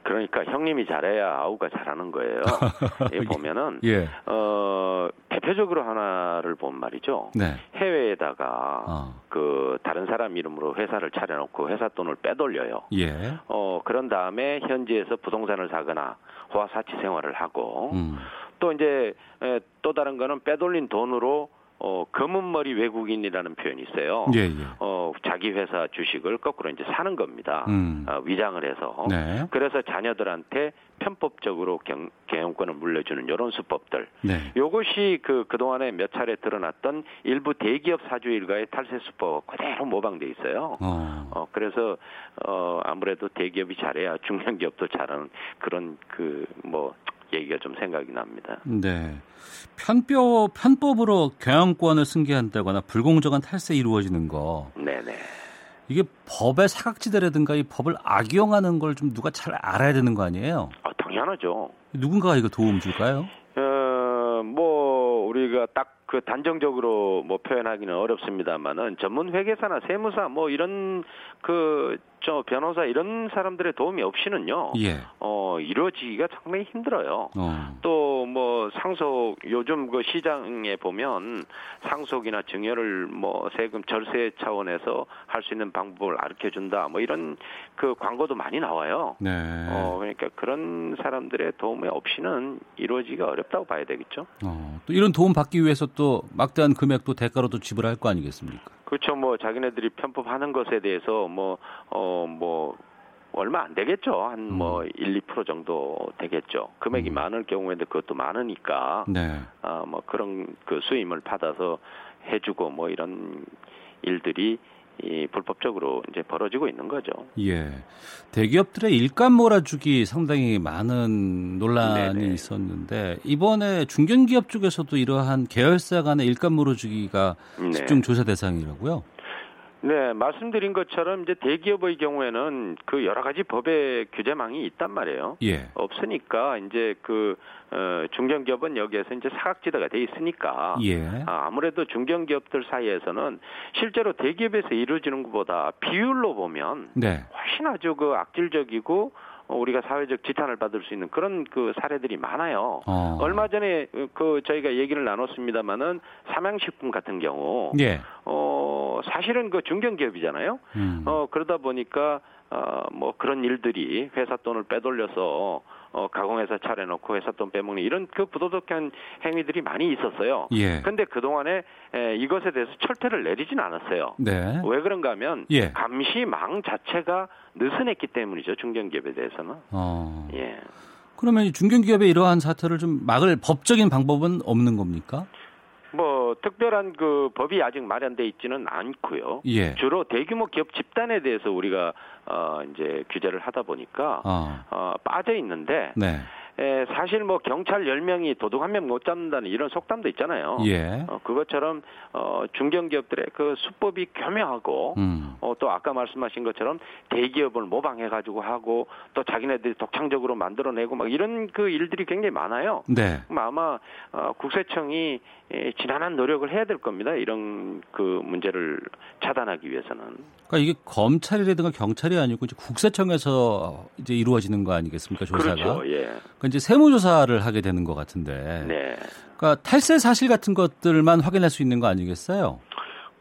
그러니까 형님이 잘해야 아우가 잘하는 거예요. 예, 보면은 예. 어 대표적으로 하나를 본 말이죠. 네. 해외에다가 어. 그 다른 사람 이름으로 회사를 차려놓고 회사 돈을 빼돌려요. 예. 어 그런 다음에 현지에서 부동산을 사거나 호화 사치 생활을 하고 음. 또 이제 에, 또 다른 거는 빼돌린 돈으로 어 검은 머리 외국인이라는 표현이 있어요. 예, 예. 어 자기 회사 주식을 거꾸로 이제 사는 겁니다. 음. 어, 위장을 해서 네. 그래서 자녀들한테 편법적으로 경, 경영권을 물려주는 이런 수법들. 네. 요것이 그 그동안에 몇 차례 드러났던 일부 대기업 사주 일가의 탈세 수법 그대로 모방돼 있어요. 어. 어 그래서 어 아무래도 대기업이 잘해야 중견기업도 잘하는 그런 그 뭐 얘기가 좀 생각이 납니다. 네. 편법 편법으로 경영권을 승계한다거나 불공정한 탈세 이루어지는 거 네네. 이게 법의 사각지대라든가 이 법을 악용하는 걸 좀 누가 잘 알아야 되는 거 아니에요? 아 당연하죠. 누군가가 이거 도움 줄까요? 어, 뭐 우리가 딱그 단정적으로 뭐 표현하기는 어렵습니다만은 전문 회계사나 세무사 뭐 이런 그 저 변호사 이런 사람들의 도움이 없이는요. 예. 어 이루어지기가 상당히 힘들어요. 어. 또뭐 상속 요즘 그 시장에 보면 상속이나 증여를 뭐 세금 절세 차원에서 할 수 있는 방법을 가르쳐 준다 뭐 이런 그 광고도 많이 나와요. 네. 어 그러니까 그런 사람들의 도움이 없이는 이루어지기가 어렵다고 봐야 되겠죠. 어, 또 이런 도움 받기 위해서 또 막대한 금액도 대가로도 지불할 거 아니겠습니까? 그렇죠. 뭐 자기네들이 편법하는 것에 대해서 뭐 어 뭐 얼마 안 되겠죠. 한뭐 1, 2% 정도 되겠죠. 금액이 음. 많을 경우에도 그것도 많으니까 네. 아뭐 그런 그 수임을 받아서 해주고 뭐 이런 일들이 이 불법적으로 이제 벌어지고 있는 거죠. 예. 대기업들의 일감 몰아주기 상당히 많은 논란이 네네. 있었는데 이번에 중견기업 쪽에서도 이러한 계열사 간의 일감 몰아주기가 네. 집중 조사 대상이라고요? 네, 말씀드린 것처럼 이제 대기업의 경우에는 그 여러 가지 법의 규제망이 있단 말이에요. 예. 없으니까 이제 그 어, 중견기업은 여기에서 이제 사각지대가 돼 있으니까 예. 아, 아무래도 중견기업들 사이에서는 실제로 대기업에서 이루어지는 것보다 비율로 보면 네. 훨씬 아주 그 악질적이고 어, 우리가 사회적 지탄을 받을 수 있는 그런 그 사례들이 많아요. 어. 얼마 전에 그 저희가 얘기를 나눴습니다마는 삼양식품 같은 경우 예. 어 사실은 그 중견기업이잖아요. 음. 어 그러다 보니까 어뭐 그런 일들이 회사 돈을 빼돌려서 어 가공회사 차려놓고 회사 돈 빼먹는 이런 그 부도덕한 행위들이 많이 있었어요. 예. 근데 그 동안에 이것에 대해서 철퇴를 내리진 않았어요. 네. 왜 그런가 하면 예. 감시망 자체가 느슨했기 때문이죠 중견기업에 대해서는. 어. 예. 그러면 이 중견기업의 이러한 사태를 좀 막을 법적인 방법은 없는 겁니까? 뭐 특별한 그 법이 아직 마련돼 있지는 않고요. 예. 주로 대규모 기업 집단에 대해서 우리가 어 이제 규제를 하다 보니까 어. 어 빠져 있는데 네. 에, 사실 뭐 경찰 10명이 도둑 한 명 못 잡는다는 이런 속담도 있잖아요. 예. 어, 그것처럼 어, 중견기업들의 그 수법이 교묘하고 음. 어, 또 아까 말씀하신 것처럼 대기업을 모방해 가지고 하고 또 자기네들이 독창적으로 만들어내고 막 이런 그 일들이 굉장히 많아요. 네. 그럼 아마 어, 국세청이 에, 지난한 노력을 해야 될 겁니다. 이런 그 문제를 차단하기 위해서는. 그러니까 이게 검찰이라든가 경찰이 아니고 이제 국세청에서 이제 이루어지는 거 아니겠습니까 조사가? 그렇죠. 예. 그러니까 이제 세무조사를 하게 되는 것 같은데. 네. 그러니까 탈세 사실 같은 것들만 확인할 수 있는 거 아니겠어요?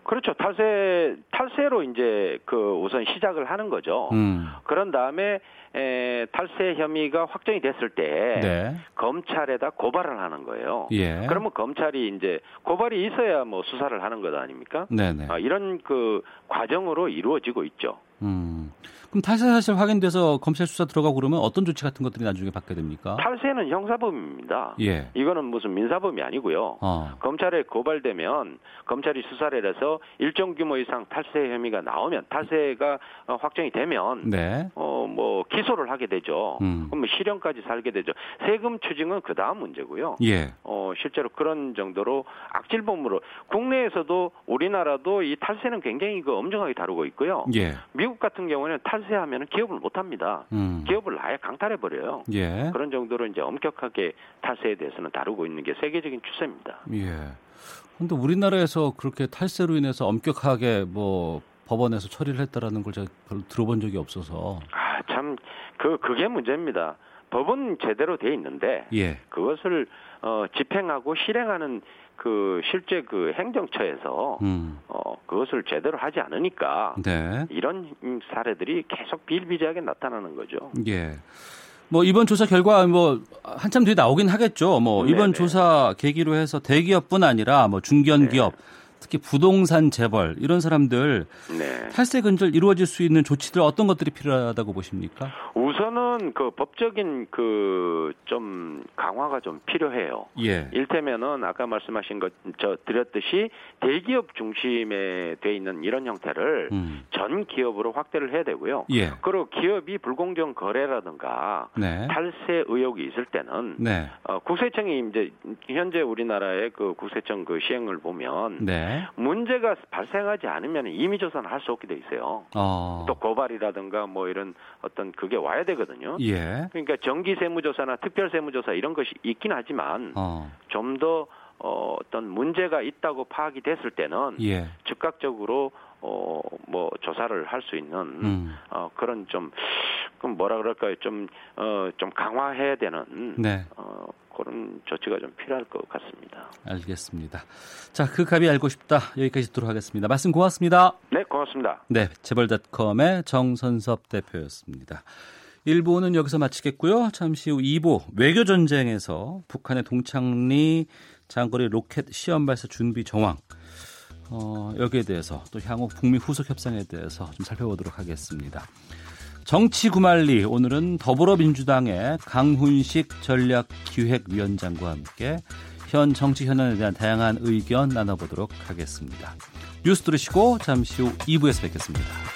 그렇죠. 탈세 탈세로 이제 그 우선 시작을 하는 거죠. 음. 그런 다음에 에, 탈세 혐의가 확정이 됐을 때 네. 검찰에다 고발을 하는 거예요. 예. 그러면 검찰이 이제 고발이 있어야 뭐 수사를 하는 것 아닙니까? 네네. 아, 이런 그 과정으로 이루어지고 있죠. 음. 그럼 탈세 사실 확인돼서 검찰 수사 들어가고 그러면 어떤 조치 같은 것들이 나중에 받게 됩니까? 탈세는 형사범입니다. 예. 이거는 무슨 민사범이 아니고요. 어. 검찰에 고발되면 검찰이 수사를 해서 일정 규모 이상 탈세 혐의가 나오면 탈세가 어, 확정이 되면 네. 어뭐 기소를 하게 되죠. 음. 그럼 뭐 실형까지 살게 되죠. 세금 추징은 그 다음 문제고요. 예. 어 실제로 그런 정도로 악질범으로 국내에서도 우리나라도 이 탈세는 굉장히 그 엄정하게 다루고 있고요. 예. 미국 같은 경우에는 탈세 하면 기업을 못 합니다. 음. 기업을 아예 강탈해 버려요. 예. 그런 정도로 이제 엄격하게 탈세에 대해서는 다루고 있는 게 세계적인 추세입니다. 예. 근데 우리나라에서 그렇게 탈세로 인해서 엄격하게 뭐 법원에서 처리를 했다라는 걸 제가 별로 들어본 적이 없어서. 아, 참 그 그게 문제입니다. 법은 제대로 돼 있는데 예. 그것을 어, 집행하고 실행하는 그 실제 그 행정처에서 음. 어, 그것을 제대로 하지 않으니까 네. 이런 사례들이 계속 비일비재하게 나타나는 거죠. 예. 뭐 이번 조사 결과 뭐 한참 뒤에 나오긴 하겠죠. 뭐 네네. 이번 조사 계기로 해서 대기업뿐 아니라 뭐 중견 기업 특히 부동산 재벌 이런 사람들 네. 탈세 근절 이루어질 수 있는 조치들 어떤 것들이 필요하다고 보십니까? 우선은 그 법적인 그 좀 강화가 좀 필요해요. 예. 일테면은 아까 말씀하신 것 저 드렸듯이 대기업 중심에 돼 있는 이런 형태를 음. 전 기업으로 확대를 해야 되고요. 예. 그리고 기업이 불공정 거래라든가 네. 탈세 의혹이 있을 때는 네. 어, 국세청이 이제 현재 우리나라의 그 국세청 그 시행을 보면 네. 문제가 발생하지 않으면 임의 조사는 할 수 없게 돼 있어요. 어. 또 고발이라든가 뭐 이런 어떤 그게 와야 되거든요. 예. 그러니까 정기 세무조사나 특별 세무조사 이런 것이 있긴 하지만 어. 좀더 어, 어떤 문제가 있다고 파악이 됐을 때는 예. 즉각적으로 어, 뭐 조사를 할 수 있는 음. 어, 그런 좀 그럼 뭐라 그럴까요? 좀 어, 좀 강화해야 되는 네. 어, 그런 조치가 좀 필요할 것 같습니다. 알겠습니다. 자, 그 갑이 알고 싶다. 여기까지 듣도록 하겠습니다. 말씀 고맙습니다. 네, 고맙습니다. 네, 재벌닷컴의 정선섭 대표였습니다. 1부는 여기서 마치겠고요. 잠시 후 2부 외교 전쟁에서 북한의 동창리 장거리 로켓 시험 발사 준비 정황 어, 여기에 대해서 또 향후 북미 후속 협상에 대해서 좀 살펴보도록 하겠습니다. 정치 구말리 오늘은 더불어민주당의 강훈식 전략기획위원장과 함께 현 정치 현안에 대한 다양한 의견 나눠보도록 하겠습니다. 뉴스 들으시고 잠시 후 2부에서 뵙겠습니다.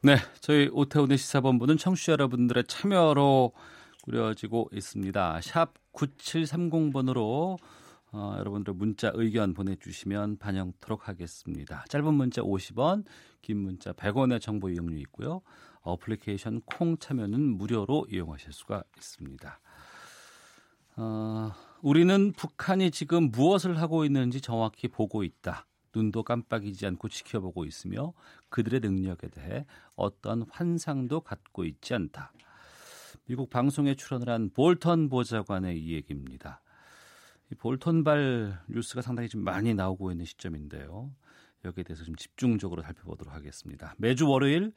네, 저희 오태훈의 시사본부는 청취자 여러분들의 참여로 꾸려지고 있습니다. 샵 9730번으로 어, 여러분들 문자 의견 보내주시면 반영토록 하겠습니다. 짧은 문자 50원, 긴 문자 100원의 정보 이용료 있고요. 어플리케이션 콩 참여는 무료로 이용하실 수가 있습니다. 어, 우리는 북한이 지금 무엇을 하고 있는지 정확히 보고 있다. 눈도 깜빡이지 않고 지켜보고 있으며 그들의 능력에 대해 어떤 환상도 갖고 있지 않다. 미국 방송에 출연을 한 볼턴 보좌관의 이 얘기입니다. 이 볼턴발 뉴스가 상당히 좀 많이 나오고 있는 시점인데요. 여기에 대해서 좀 집중적으로 살펴보도록 하겠습니다. 매주 월요일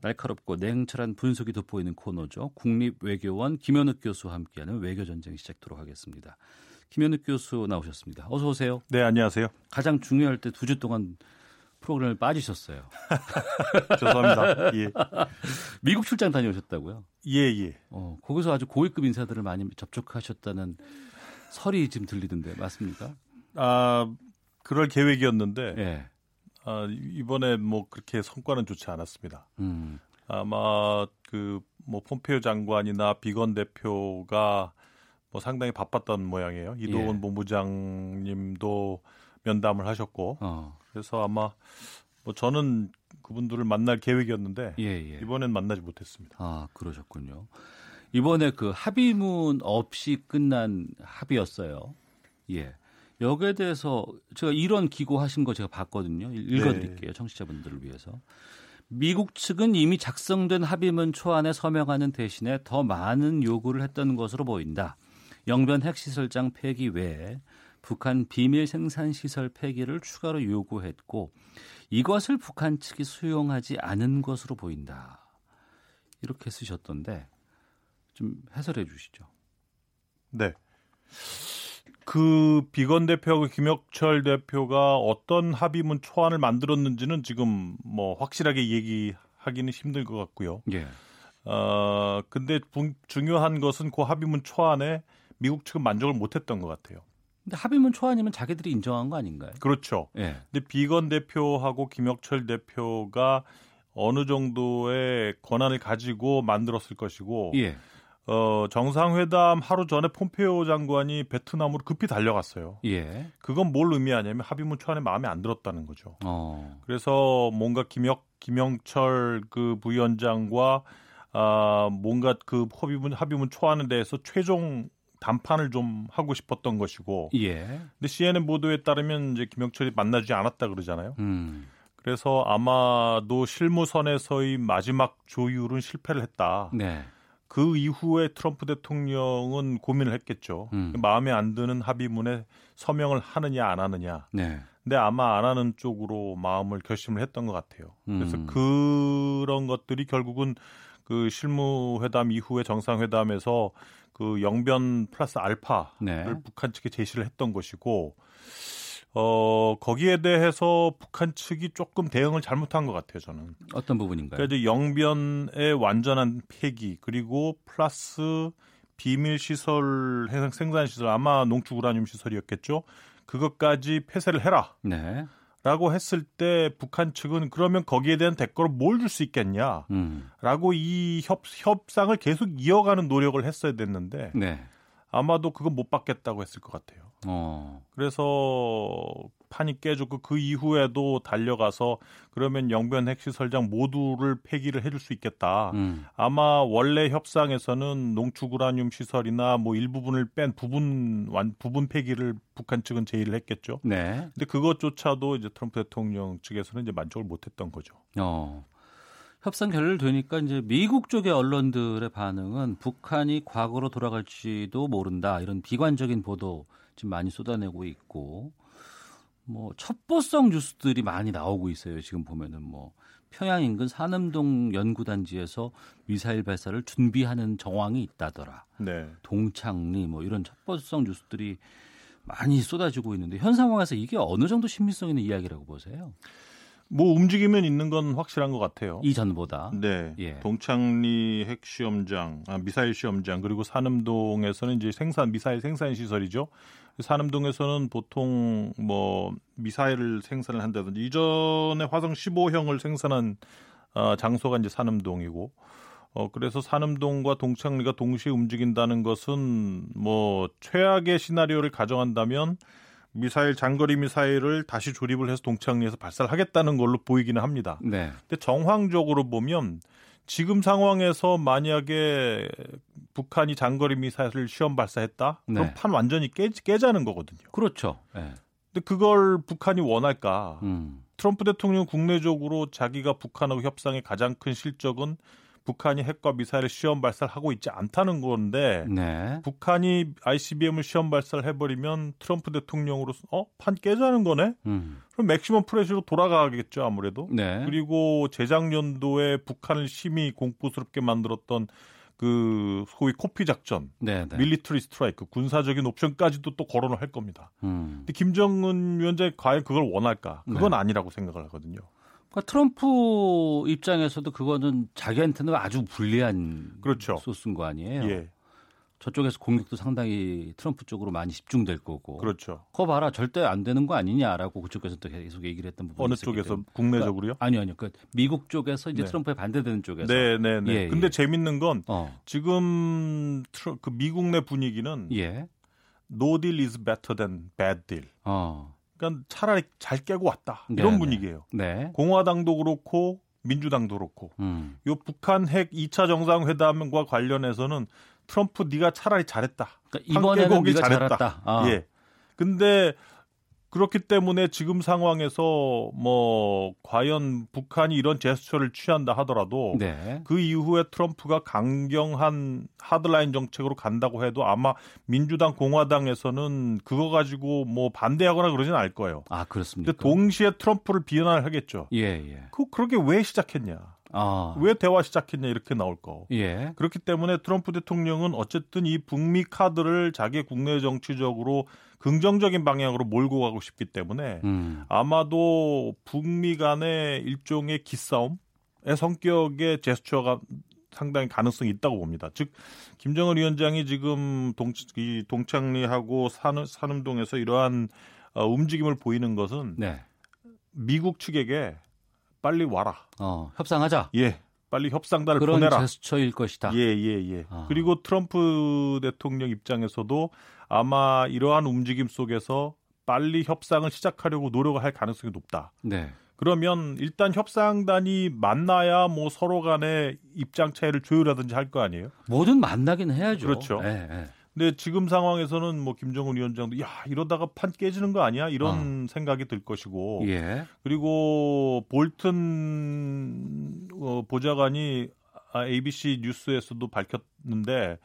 날카롭고 냉철한 분석이 돋보이는 코너죠. 국립외교원 김현욱 교수와 함께하는 외교전쟁 시작토록 하겠습니다. 김현욱 교수 나오셨습니다. 어서 오세요. 네, 안녕하세요. 가장 중요할 때 두 주 동안 프로그램을 빠지셨어요. 죄송합니다. 예. 미국 출장 다녀오셨다고요? 예, 예. 어, 거기서 아주 고위급 인사들을 많이 접촉하셨다는 설이 지금 들리던데 맞습니까? 아, 그럴 계획이었는데 예. 아, 이번에 뭐 그렇게 성과는 좋지 않았습니다. 음. 아마 그 뭐 폼페이오 장관이나 비건 대표가 뭐 상당히 바빴던 모양이에요. 이도원 예. 본부장님도 면담을 하셨고 어. 그래서 아마 뭐 저는 그분들을 만날 계획이었는데 예, 예. 이번엔 만나지 못했습니다. 아, 그러셨군요. 이번에 그 합의문 없이 끝난 합의였어요. 예. 여기에 대해서 제가 이런 기고하신 거 제가 봤거든요. 읽어드릴게요. 청취자분들을 위해서. 미국 측은 이미 작성된 합의문 초안에 서명하는 대신에 더 많은 요구를 했던 것으로 보인다. 영변 핵시설장 폐기 외에 북한 비밀 생산 시설 폐기를 추가로 요구했고 이것을 북한 측이 수용하지 않은 것으로 보인다. 이렇게 쓰셨던데 좀 해설해 주시죠. 네. 그 비건 대표하고 김혁철 대표가 어떤 합의문 초안을 만들었는지는 지금 뭐 확실하게 얘기하기는 힘들 것 같고요. 예. 어 근데 분- 중요한 것은 그 합의문 초안에 미국 측은 만족을 못했던 것 같아요. 근데 합의문 초안이면 자기들이 인정한 거 아닌가요? 그렇죠. 예. 근데 비건 대표하고 김혁철 대표가 어느 정도의 권한을 가지고 만들었을 것이고 예. 어, 정상회담 하루 전에 폼페오 장관이 베트남으로 급히 달려갔어요. 예. 그건 뭘 의미하냐면 합의문 초안에 마음에 안 들었다는 거죠. 어. 그래서 뭔가 김혁 김영철 그 부위원장과 아 뭔가 그 합의문 합의문 초안에 대해서 최종 담판을 좀 하고 싶었던 것이고. 예. 근데 CNN 보도에 따르면 이제 김영철이 만나지 않았다 그러잖아요. 음. 그래서 아마도 실무선에서의 마지막 조율은 실패를 했다. 네. 그 이후에 트럼프 대통령은 고민을 했겠죠. 음. 마음에 안 드는 합의문에 서명을 하느냐 안 하느냐. 네. 근데 아마 안 하는 쪽으로 마음을 결심을 했던 것 같아요. 그래서 음. 그런 것들이 결국은 그 실무 회담 이후에 정상회담에서 그 영변 플러스 알파를 네. 북한 측에 제시를 했던 것이고 어 거기에 대해서 북한 측이 조금 대응을 잘못한 것 같아요 저는. 어떤 부분인가요? 그러니까 이제 영변의 완전한 폐기 그리고 플러스 비밀 시설 생산 시설 아마 농축 우라늄 시설이었겠죠. 그것까지 폐쇄를 해라. 네. 라고 했을 때 북한 측은 그러면 거기에 대한 대가로 뭘 줄 수 있겠냐? 음. 라고 이 협, 협상을 계속 이어가는 노력을 했어야 됐는데 네. 아마도 그건 못 받겠다고 했을 것 같아요. 어. 그래서 판이 깨졌고 그 이후에도 달려가서 그러면 영변 핵시설장 모두를 폐기를 해줄 수 있겠다. 음. 아마 원래 협상에서는 농축 우라늄 시설이나 뭐 일부분을 뺀 부분 완 부분 폐기를 북한 측은 제의를 했겠죠. 네. 근데 그것조차도 이제 트럼프 대통령 측에서는 이제 만족을 못했던 거죠. 어. 협상 결렬되니까 이제 미국 쪽의 언론들의 반응은 북한이 과거로 돌아갈지도 모른다 이런 비관적인 보도 지금 많이 쏟아내고 있고 뭐 첩보성 뉴스들이 많이 나오고 있어요. 지금 보면은 뭐 평양 인근 산음동 연구단지에서 미사일 발사를 준비하는 정황이 있다더라. 네. 동창리 뭐 이런 첩보성 뉴스들이 많이 쏟아지고 있는데 현 상황에서 이게 어느 정도 신빙성 있는 이야기라고 보세요? 뭐 움직이면 있는 건 확실한 것 같아요. 이전보다. 네. 예. 동창리 핵시험장, 아, 미사일 시험장 그리고 산음동에서는 이제 생산 미사일 생산 시설이죠. 산음동에서는 보통 뭐 미사일을 생산을 한다든지 이전에 화성 15형을 생산한 어, 장소가 이제 산음동이고 어 그래서 산음동과 동창리가 동시에 움직인다는 것은 뭐 최악의 시나리오를 가정한다면 미사일 장거리 미사일을 다시 조립을 해서 동창리에서 발사를 하겠다는 걸로 보이기는 합니다. 네. 근데 정황적으로 보면 지금 상황에서 만약에 북한이 장거리 미사일을 시험 발사했다? 그럼 네. 판 완전히 깨, 깨자는 거거든요. 그렇죠. 네. 근데 그걸 북한이 원할까? 음. 트럼프 대통령 국내적으로 자기가 북한하고 협상의 가장 큰 실적은 북한이 핵과 미사일을 시험 발사를 하고 있지 않다는 건데 네. 북한이 ICBM을 시험 발사를 해버리면 트럼프 대통령으로서 어? 판 깨자는 거네? 음. 그럼 맥시멈 프레시로 돌아가겠죠 아무래도. 네. 그리고 재작년도에 북한을 심히 공포스럽게 만들었던 그 소위 코피 작전, 네, 네. 밀리터리 스트라이크, 군사적인 옵션까지도 또 거론을 할 겁니다. 음. 근데 김정은 위원장이 과연 그걸 원할까? 그건 네. 아니라고 생각을 하거든요. 그러니까 트럼프 입장에서도 그거는 자기한테는 아주 불리한 그렇죠. 소스인 거 아니에요? 예, 저쪽에서 공격도 상당히 트럼프 쪽으로 많이 집중될 거고. 그렇죠. 그거 봐라 절대 안 되는 거 아니냐라고 그쪽에서 또 계속 얘기를 했던 부분이 어느 쪽에서 때문에. 국내적으로요? 그러니까, 아니요, 아니요. 그 미국 쪽에서 이제 네. 트럼프에 반대되는 쪽에서. 네, 네, 네. 예, 예. 근데 재밌는 건 어, 지금 트러- 그 미국 내 분위기는 예. no deal is better than bad deal. 어, 그러니까 차라리 잘 깨고 왔다 이런 네, 분위기예요. 네. 공화당도 그렇고 민주당도 그렇고 음, 요 북한 핵 2차 정상회담과 관련해서는 트럼프 네가 차라리 잘했다. 그러니까 판 이번에는 네가 잘했다. 아. 예. 근데 그렇기 때문에 지금 상황에서 뭐 과연 북한이 이런 제스처를 취한다 하더라도 네. 그 이후에 트럼프가 강경한 하드라인 정책으로 간다고 해도 아마 민주당 공화당에서는 그거 가지고 뭐 반대하거나 그러진 않을 거예요. 아 그렇습니까? 동시에 트럼프를 비난을 하겠죠. 예, 예. 그 그렇게 왜 시작했냐? 아, 왜 대화 시작했냐 이렇게 나올 거. 예. 그렇기 때문에 트럼프 대통령은 어쨌든 이 북미 카드를 자기 국내 정치적으로 긍정적인 방향으로 몰고 가고 싶기 때문에 음, 아마도 북미 간의 일종의 기싸움의 성격의 제스처가 상당히 가능성이 있다고 봅니다. 즉 김정은 위원장이 지금 동, 이 동창리하고 산, 산음동에서 이러한 어, 움직임을 보이는 것은 네. 미국 측에게 빨리 와라. 어, 협상하자. 예. 빨리 협상단을 그런 보내라. 제스처일 것이다. 예, 예, 예. 아. 그리고 트럼프 대통령 입장에서도 아마 이러한 움직임 속에서 빨리 협상을 시작하려고 노력을 할 가능성이 높다. 네. 그러면 일단 협상단이 만나야 뭐 서로 간에 입장 차이를 조율하든지 할 거 아니에요? 뭐든 만나긴 해야죠. 그렇죠. 예, 예. 근데 지금 상황에서는 뭐 김정은 위원장도 야 이러다가 판 깨지는 거 아니야 이런 생각이 들 것이고 예. 그리고 볼튼 어, 보좌관이 아, ABC 뉴스에서도 밝혔는데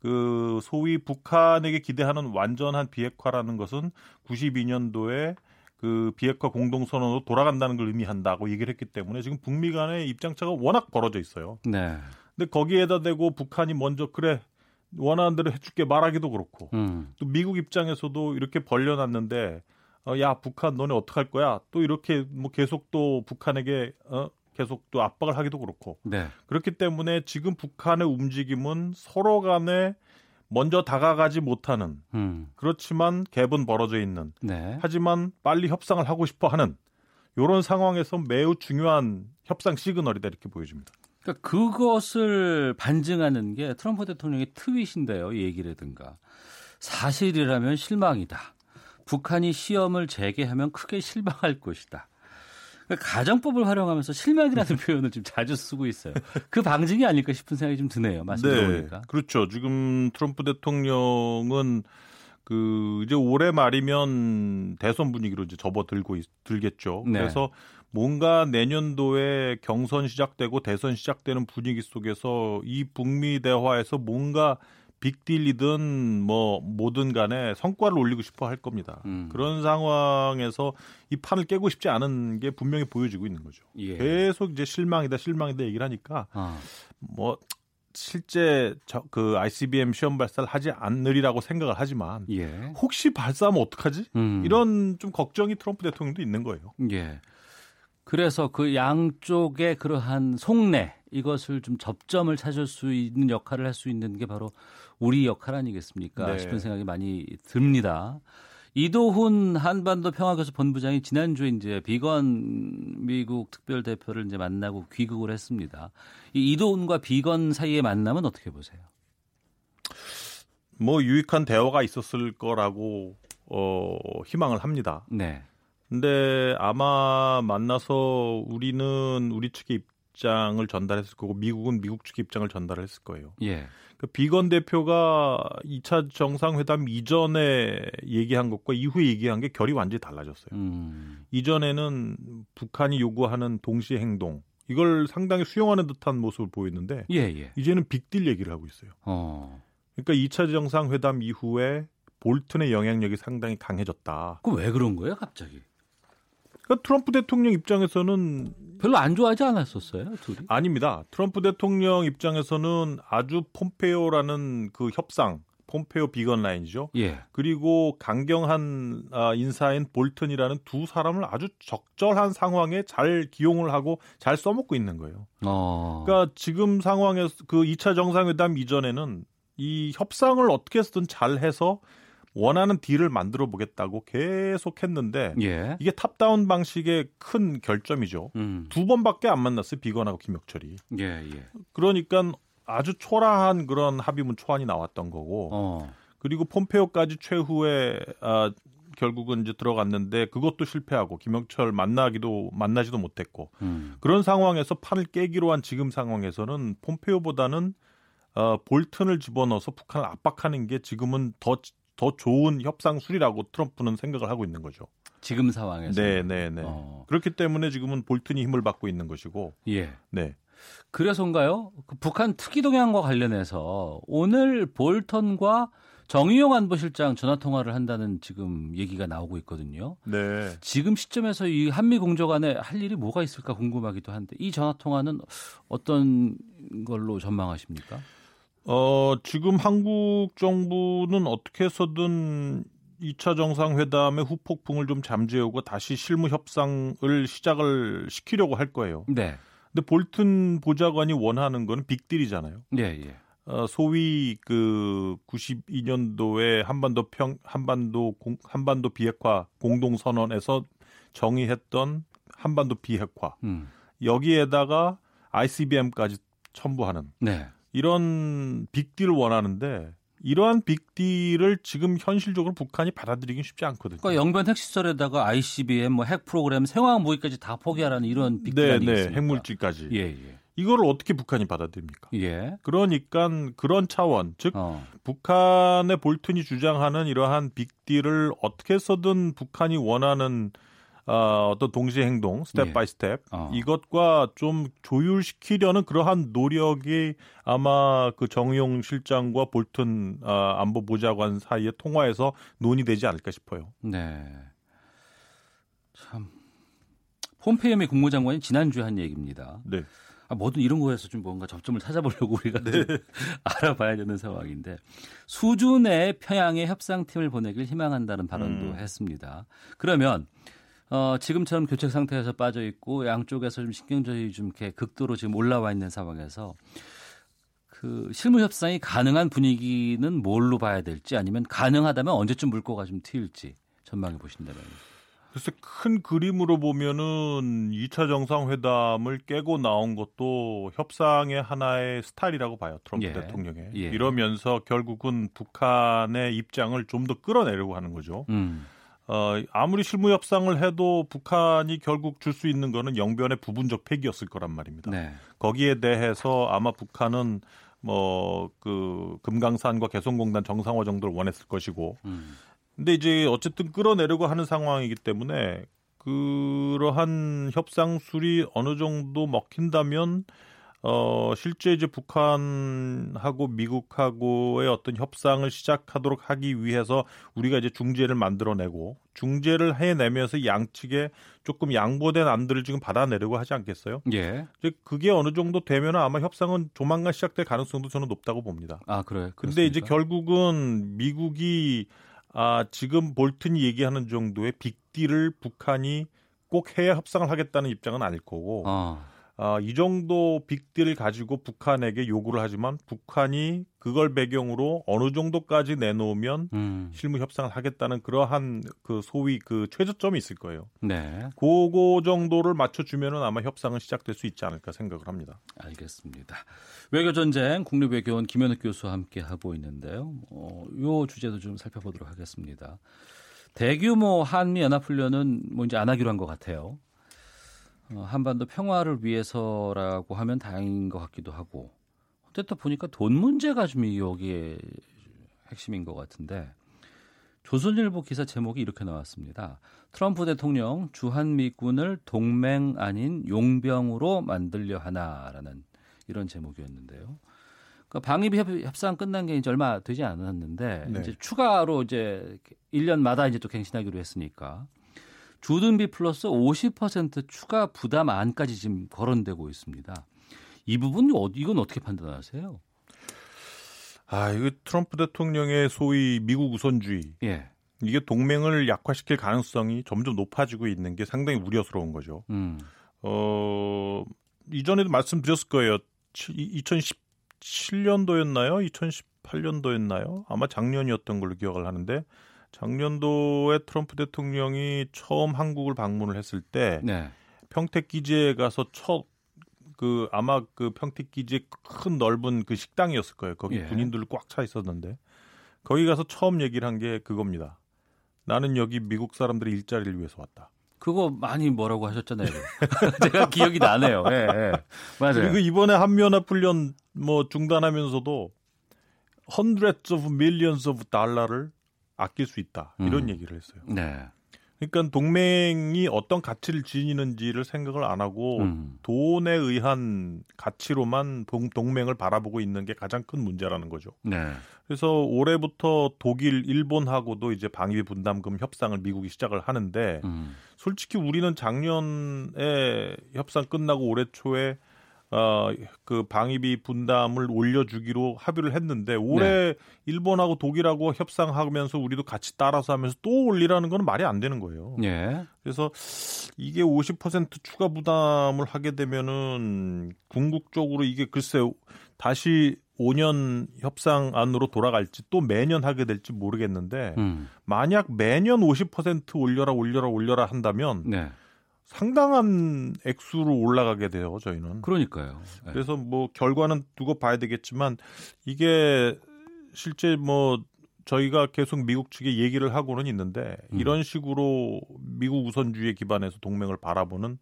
그 소위 북한에게 기대하는 완전한 비핵화라는 것은 92년도에 그 비핵화 공동선언으로 돌아간다는 걸 의미한다고 얘기를 했기 때문에 지금 북미 간의 입장차가 워낙 벌어져 있어요. 네. 근데 거기에다 대고 북한이 먼저 그래 원하는 대로 해줄게 말하기도 그렇고 음. 또 미국 입장에서도 이렇게 벌려놨는데 어, 야 북한 너네 어떡할 거야 또 이렇게 뭐 계속 또 북한에게 어, 계속 또 압박을 하기도 그렇고 네. 그렇기 때문에 지금 북한의 움직임은 서로 간에 먼저 다가가지 못하는 음. 그렇지만 갭은 벌어져 있는 네. 하지만 빨리 협상을 하고 싶어 하는 이런 상황에서 매우 중요한 협상 시그널이다 이렇게 보여집니다. 그러니까 그것을 반증하는 게 트럼프 대통령의 트윗인데요. 이 얘기라든가. 사실이라면 실망이다. 북한이 시험을 재개하면 크게 실망할 것이다. 그러니까 가정법을 활용하면서 실망이라는 표현을 좀 자주 쓰고 있어요. 그 방증이 아닐까 싶은 생각이 좀 드네요. 말씀 들어보니까. 그렇죠. 지금 트럼프 대통령은 그 이제 올해 말이면 대선 분위기로 이제 접어들고 있, 들겠죠. 네. 그래서 뭔가 내년도에 경선 시작되고 대선 시작되는 분위기 속에서 이 북미 대화에서 뭔가 빅딜이든 뭐 뭐든 간에 성과를 올리고 싶어 할 겁니다. 음. 그런 상황에서 이 판을 깨고 싶지 않은 게 분명히 보여지고 있는 거죠. 예. 계속 이제 실망이다 실망이다 얘기를 하니까 아. 뭐 실제 저, 그 ICBM 시험 발사를 하지 않으리라고 생각을 하지만 예. 혹시 발사하면 어떡하지? 음. 이런 좀 걱정이 트럼프 대통령도 있는 거예요. 예. 그래서 그 양쪽의 그러한 속내 이것을 좀 접점을 찾을 수 있는 역할을 할 수 있는 게 바로 우리 역할 아니겠습니까 네. 싶은 생각이 많이 듭니다. 이도훈 한반도 평화교섭 본부장이 지난주에 이제 비건 미국 특별 대표를 이제 만나고 귀국을 했습니다. 이 이도훈과 비건 사이의 만남은 어떻게 보세요? 뭐 유익한 대화가 있었을 거라고 어 희망을 합니다. 네. 근데 아마 만나서 우리는 우리 측의 입장을 전달했을 거고 미국은 미국 측의 입장을 전달했을 거예요. 예. 그 비건 대표가 2차 정상회담 이전에 얘기한 것과 이후에 얘기한 게 결이 완전히 달라졌어요. 음. 이전에는 북한이 요구하는 동시 행동 이걸 상당히 수용하는 듯한 모습을 보였는데 예, 예. 이제는 빅딜 얘기를 하고 있어요. 어. 그러니까 2차 정상회담 이후에 볼튼의 영향력이 상당히 강해졌다. 그 왜 그런 거예요, 갑자기? 그러니까 트럼프 대통령 입장에서는 별로 안 좋아하지 않았었어요, 둘이? 아닙니다. 트럼프 대통령 입장에서는 아주 폼페오라는 그 협상, 폼페오 비건 라인이죠. 예. 그리고 강경한 아, 인사인 볼튼이라는 두 사람을 아주 적절한 상황에 잘 기용을 하고 잘 써먹고 있는 거예요. 어. 그러니까 지금 상황에서 그 2차 정상회담 이전에는 이 협상을 어떻게 해서든 잘 해서 원하는 딜을 만들어 보겠다고 계속 했는데 예. 이게 탑다운 방식의 큰 결점이죠. 음. 두 번밖에 안 만났어요. 비건하고 김혁철이. 예, 예. 그러니까 아주 초라한 그런 합의문 초안이 나왔던 거고 어. 그리고 폼페오까지 최후에 아, 결국은 이제 들어갔는데 그것도 실패하고 김영철 만나기도 만나지도 못했고 음. 그런 상황에서 판을 깨기로 한 지금 상황에서는 폼페오보다는 어, 볼튼을 집어넣어서 북한을 압박하는 게 지금은 더 더 좋은 협상술이라고 트럼프는 생각을 하고 있는 거죠. 지금 상황에서. 네, 네, 네. 어. 그렇기 때문에 지금은 볼튼이 힘을 받고 있는 것이고, 예. 네. 그래서인가요? 그 북한 특이 동향과 관련해서 오늘 볼턴과 정의용 안보실장 전화 통화를 한다는 지금 얘기가 나오고 있거든요. 네. 지금 시점에서 이 한미 공조 간에 할 일이 뭐가 있을까 궁금하기도 한데 이 전화 통화는 어떤 걸로 전망하십니까? 어, 지금 한국 정부는 어떻게 해서든 2차 정상회담의 후폭풍을 좀 잠재우고 다시 실무 협상을 시작을 시키려고 할 거예요. 네. 근데 볼튼 보좌관이 원하는 거는 빅딜이잖아요. 예, 예. 어, 소위 그 92년도에 한반도 평 한반도 공, 한반도 비핵화 공동 선언에서 정의했던 한반도 비핵화 음. 여기에다가 ICBM까지 첨부하는 네. 이런 빅딜을 원하는데 이러한 빅딜을 지금 현실적으로 북한이 받아들이긴 쉽지 않거든요. 그러니까 영변 핵시설에다가 ICBM, 뭐 핵 프로그램, 생화학 무기까지 다 포기하라는 이런 빅딜 네, 아니겠습니까? 네, 핵물질까지. 예, 예. 이걸 어떻게 북한이 받아들입니까? 예. 그러니까 그런 차원, 즉 어. 북한의 볼튼이 주장하는 이러한 빅딜을 어떻게 해서든 북한이 원하는 어, 어떤 동시에 행동, 스텝 예. by step 어. 이것과 좀 조율시키려는 그러한 노력이 아마 그 정의용 실장과 볼튼 어, 안보 보좌관 사이의 통화에서 논의되지 않을까 싶어요. 네. 참. 폼페이오 미 국무장관이 지난주에 한 얘기입니다. 네. 아, 뭐든 이런 거에서 좀 뭔가 접점을 찾아보려고 우리가 좀 알아봐야 되는 상황인데 수준의 평양에 협상팀을 보내길 희망한다는 발언도 음. 했습니다. 그러면 어, 지금처럼 교착 상태에서 빠져 있고 양쪽에서 좀 신경전이 좀 이렇게 극도로 지금 올라와 있는 상황에서 그 실무 협상이 가능한 분위기는 뭘로 봐야 될지 아니면 가능하다면 언제쯤 물꼬가 좀 트일지 전망해 보신다면. 글쎄 큰 그림으로 보면은 2차 정상회담을 깨고 나온 것도 협상의 하나의 스타일이라고 봐요. 트럼프 예. 대통령의. 예. 이러면서 결국은 북한의 입장을 좀 더 끌어내려고 하는 거죠. 음. 어, 아무리 실무 협상을 해도 북한이 결국 줄 수 있는 거는 영변의 부분적 폐기였을 거란 말입니다. 네. 거기에 대해서 아마 북한은 뭐 그 금강산과 개성공단 정상화 정도를 원했을 것이고 음. 근데 이제 어쨌든 끌어내려고 하는 상황이기 때문에 그러한 협상술이 어느 정도 먹힌다면 어 실제 이제 북한하고 미국하고의 어떤 협상을 시작하도록 하기 위해서 우리가 이제 중재를 만들어내고 중재를 해내면서 양측에 조금 양보된 안들을 지금 받아내려고 하지 않겠어요? 예. 이제 그게 어느 정도 되면 아마 협상은 조만간 시작될 가능성도 저는 높다고 봅니다. 아 그래. 근데 이제 그렇습니까? 결국은 미국이 아 지금 볼튼이 얘기하는 정도의 빅딜을 북한이 꼭 해야 협상을 하겠다는 입장은 아닐 거고 어. 아, 이 정도 빅딜을 가지고 북한에게 요구를 하지만 북한이 그걸 배경으로 어느 정도까지 내놓으면 음. 실무 협상을 하겠다는 그러한 그 소위 그 최저점이 있을 거예요. 네. 그거 정도를 맞춰주면은 아마 협상은 시작될 수 있지 않을까 생각을 합니다. 알겠습니다. 외교 전쟁 국립외교원 김현욱 교수와 함께 하고 있는데요. 어, 요 주제도 좀 살펴보도록 하겠습니다. 대규모 한미 연합 훈련은 뭐 이제 안 하기로 한 것 같아요. 어, 한반도 평화를 위해서라고 하면 다행인 것 같기도 하고. 어쨌든 보니까 돈 문제가 좀 여기에 핵심인 것 같은데. 조선일보 기사 제목이 이렇게 나왔습니다. 트럼프 대통령 주한미군을 동맹 아닌 용병으로 만들려 하나라는 이런 제목이었는데요. 그러니까 방위비 협- 협상 끝난 게 이제 얼마 되지 않았는데 네. 이제 추가로 이제 1년마다 이제 또 갱신하기로 했으니까 주둔비 플러스 50% 추가 부담 안까지 지금 거론되고 있습니다. 이 부분 어- 이건 어떻게 판단하세요? 아, 이거 트럼프 대통령의 소위 미국 우선주의 예. 이게 동맹을 약화시킬 가능성이 점점 높아지고 있는 게 상당히 우려스러운 거죠. 음. 어, 이전에도 말씀드렸을 거예요. 2017년도였나요? 2018년도였나요? 아마 작년이었던 걸로 기억을 하는데 작년도에 트럼프 대통령이 처음 한국을 방문을 했을 때 네. 평택 기지에 가서 첫 그 아마 그 평택 기지의 큰 넓은 그 식당이었을 거예요. 거기 예. 군인들 꽉 차 있었는데 거기 가서 처음 얘기를 한 게 그겁니다. 나는 여기 미국 사람들의 일자리를 위해서 왔다. 그거 많이 뭐라고 하셨잖아요. 제가 기억이 나네요. 예, 예. 맞아요. 그리고 이번에 한미연합 훈련 뭐 중단하면서도 hundreds of millions of 달러를 아낄 수 있다 이런 음. 얘기를 했어요. 네. 그러니까 동맹이 어떤 가치를 지니는지를 생각을 안 하고 음. 돈에 의한 가치로만 동- 동맹을 바라보고 있는 게 가장 큰 문제라는 거죠. 네. 그래서 올해부터 독일, 일본하고도 이제 방위 분담금 협상을 미국이 시작을 하는데 음. 솔직히 우리는 작년에 협상 끝나고 올해 초에 어, 그 방위비 분담을 올려주기로 합의를 했는데 올해 네. 일본하고 독일하고 협상하면서 우리도 같이 따라서 하면서 또 올리라는 건 말이 안 되는 거예요. 네. 그래서 이게 50% 추가 부담을 하게 되면은 궁극적으로 이게 글쎄 다시 5년 협상 안으로 돌아갈지 또 매년 하게 될지 모르겠는데 음. 만약 매년 50% 올려라 올려라 올려라 한다면 네. 상당한 액수로 올라가게 돼요, 저희는. 그러니까요. 네. 그래서 뭐 결과는 두고 봐야 되겠지만 이게 실제 뭐 저희가 계속 미국 측에 얘기를 하고는 있는데 음. 이런 식으로 미국 우선주의에 기반해서 동맹을 바라보는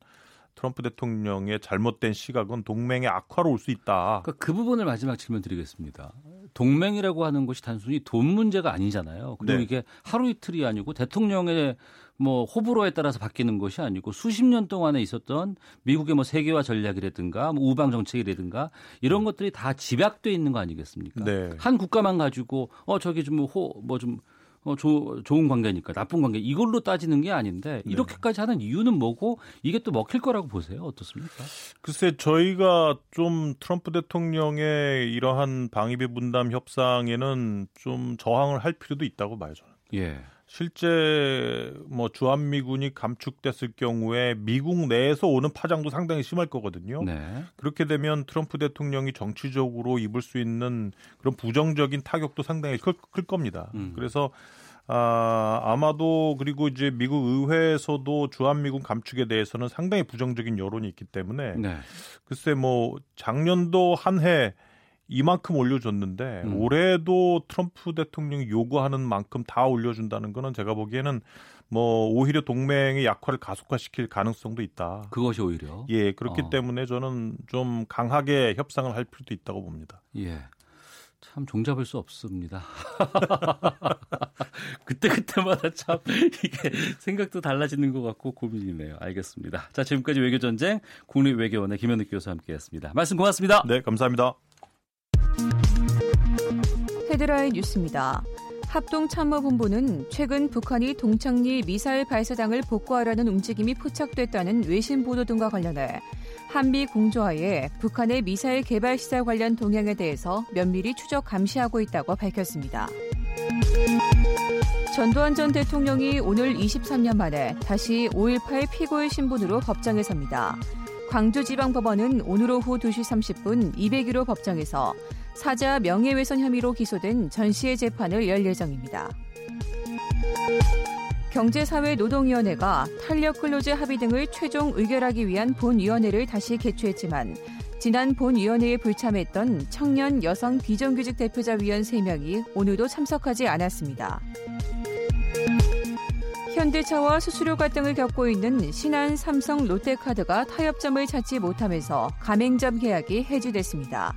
트럼프 대통령의 잘못된 시각은 동맹의 악화로 올 수 있다. 그러니까 그 부분을 마지막 질문 드리겠습니다. 동맹이라고 하는 것이 단순히 돈 문제가 아니잖아요. 그리고 네. 이게 하루 이틀이 아니고 대통령의 뭐 호불호에 따라서 바뀌는 것이 아니고 수십 년 동안에 있었던 미국의 뭐 세계화 전략이라든가 뭐 우방 정책이라든가 이런 것들이 다 집약돼 있는 거 아니겠습니까? 네. 한 국가만 가지고 어 저기 좀호뭐좀 어, 조, 좋은 관계니까 나쁜 관계 이걸로 따지는 게 아닌데 네. 이렇게까지 하는 이유는 뭐고 이게 또 먹힐 거라고 보세요 어떻습니까? 글쎄 저희가 좀 트럼프 대통령의 이러한 방위비 분담 협상에는 좀 저항을 할 필요도 있다고 봐요 저는. 예. 실제 뭐 주한미군이 감축됐을 경우에 미국 내에서 오는 파장도 상당히 심할 거거든요. 네. 그렇게 되면 트럼프 대통령이 정치적으로 입을 수 있는 그런 부정적인 타격도 상당히 클, 클 겁니다. 음. 그래서 아, 아마도 그리고 이제 미국 의회에서도 주한미군 감축에 대해서는 상당히 부정적인 여론이 있기 때문에 네. 글쎄 뭐 작년도 한해 이만큼 올려줬는데 음. 올해도 트럼프 대통령이 요구하는 만큼 다 올려준다는 거는 제가 보기에는 뭐 오히려 동맹의 약화를 가속화시킬 가능성도 있다. 그것이 오히려 예 그렇기 어. 때문에 저는 좀 강하게 협상을 할 필요도 있다고 봅니다. 예. 참 종잡을 수 없습니다. 그때 그때마다 참 이게 생각도 달라지는 것 같고 고민이네요. 알겠습니다. 자 지금까지 외교전쟁 국립외교원의 김현욱 교수와 함께했습니다. 말씀 고맙습니다. 네 감사합니다. 헤드라인 뉴스입니다. 합동참모본부는 최근 북한이 동창리 미사일 발사장을 복구하려는 움직임이 포착됐다는 외신 보도 등과 관련해 한미 공조하에 북한의 미사일 개발 시설 관련 동향에 대해서 면밀히 추적 감시하고 있다고 밝혔습니다. 전두환 전 대통령이 오늘 23년 만에 다시 5.18 피고의 신분으로 법정에 섭니다. 광주지방법원은 오늘 오후 2시 30분 201호 법정에서 사자 명예훼손 혐의로 기소된 전 씨의 재판을 열 예정입니다. 경제사회노동위원회가 탄력 근로제 합의 등을 최종 의결하기 위한 본위원회를 다시 개최했지만 지난 본위원회에 불참했던 청년 여성 비정규직 대표자 위원 3명이 오늘도 참석하지 않았습니다. 현대차와 수수료 갈등을 겪고 있는 신한 삼성 롯데카드가 타협점을 찾지 못하면서 가맹점 계약이 해지됐습니다.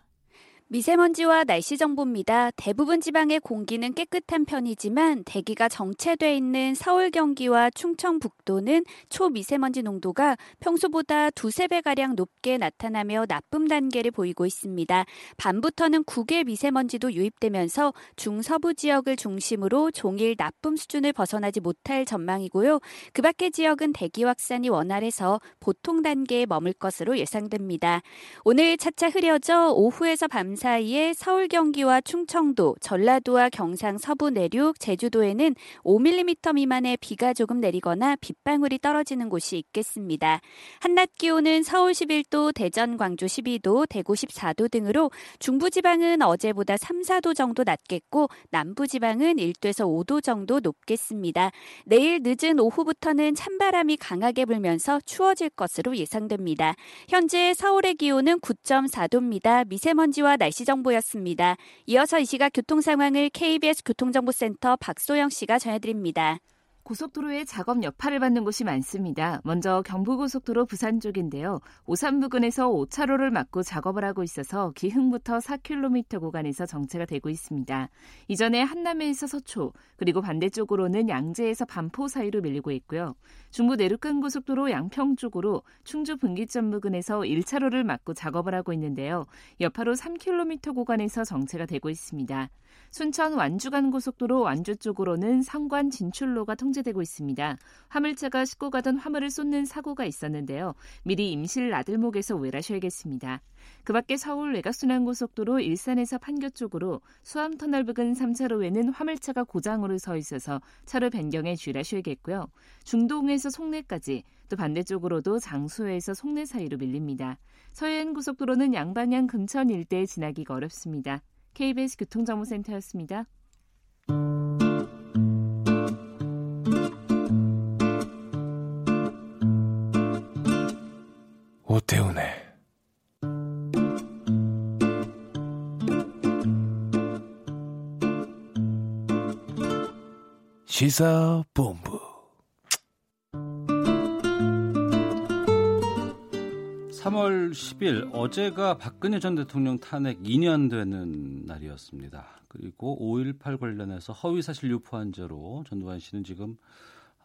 미세먼지와 날씨 정보입니다. 대부분 지방의 공기는 깨끗한 편이지만 대기가 정체돼 있는 서울 경기와 충청북도는 초미세먼지 농도가 평소보다 두세 배가량 높게 나타나며 나쁨 단계를 보이고 있습니다. 밤부터는 국외 미세먼지도 유입되면서 중서부 지역을 중심으로 종일 나쁨 수준을 벗어나지 못할 전망이고요. 그 밖의 지역은 대기 확산이 원활해서 보통 단계에 머물 것으로 예상됩니다. 오늘 차차 흐려져 오후에서 밤 사이에 서울 경기와 충청도, 전라도와 경상 서부 내륙, 제주도에는 5mm 미만의 비가 조금 내리거나 빗방울이 떨어지는 곳이 있겠습니다. 한낮 기온은 서울 11도, 대전, 광주 12도, 대구 14도 등으로 중부지방은 어제보다 3, 4도 정도 낮겠고 남부지방은 1도에서 5도 정도 높겠습니다. 내일 늦은 오후부터는 찬바람이 강하게 불면서 추워질 것으로 예상됩니다. 현재 서울의 기온은 9.4도입니다. 미세먼지와 날 날씨 정보였습니다. 이어서 이 시각 교통 상황을 KBS 교통정보센터 박소영 씨가 전해드립니다. 고속도로에 작업 여파를 받는 곳이 많습니다. 먼저 경부고속도로 부산 쪽인데요. 오산 부근에서 5차로를 막고 작업을 하고 있어서 기흥부터 4km 구간에서 정체가 되고 있습니다. 이전에 한남에서 서초, 그리고 반대쪽으로는 양재에서 반포 사이로 밀리고 있고요. 중부 내륙간 고속도로 양평 쪽으로 충주 분기점 부근에서 1차로를 막고 작업을 하고 있는데요. 여파로 3km 구간에서 정체가 되고 있습니다. 순천 완주간 고속도로 완주 쪽으로는 상관 진출로가 통제되고 있습니다. 화물차가 싣고 가던 화물을 쏟는 사고가 있었는데요. 미리 임실 나들목에서 우회하셔야겠습니다. 그 밖에 서울 외곽순환고속도로 일산에서 판교 쪽으로 수암터널 부근 3차로에는 화물차가 고장으로 서 있어서 차로 변경에 주의하셔야겠고요. 중동에서 송내까지 또 반대쪽으로도 장수에서 송내 사이로 밀립니다. 서해안 고속도로는 양방향 금천 일대에 지나기가 어렵습니다. KBS 교통정보센터였습니다. 오태훈의 시사본부 3월 10일 어제가 박근혜 전 대통령 탄핵 2년 되는 날이었습니다. 그리고 5.18 관련해서 허위사실 유포 한 죄로 전두환 씨는 지금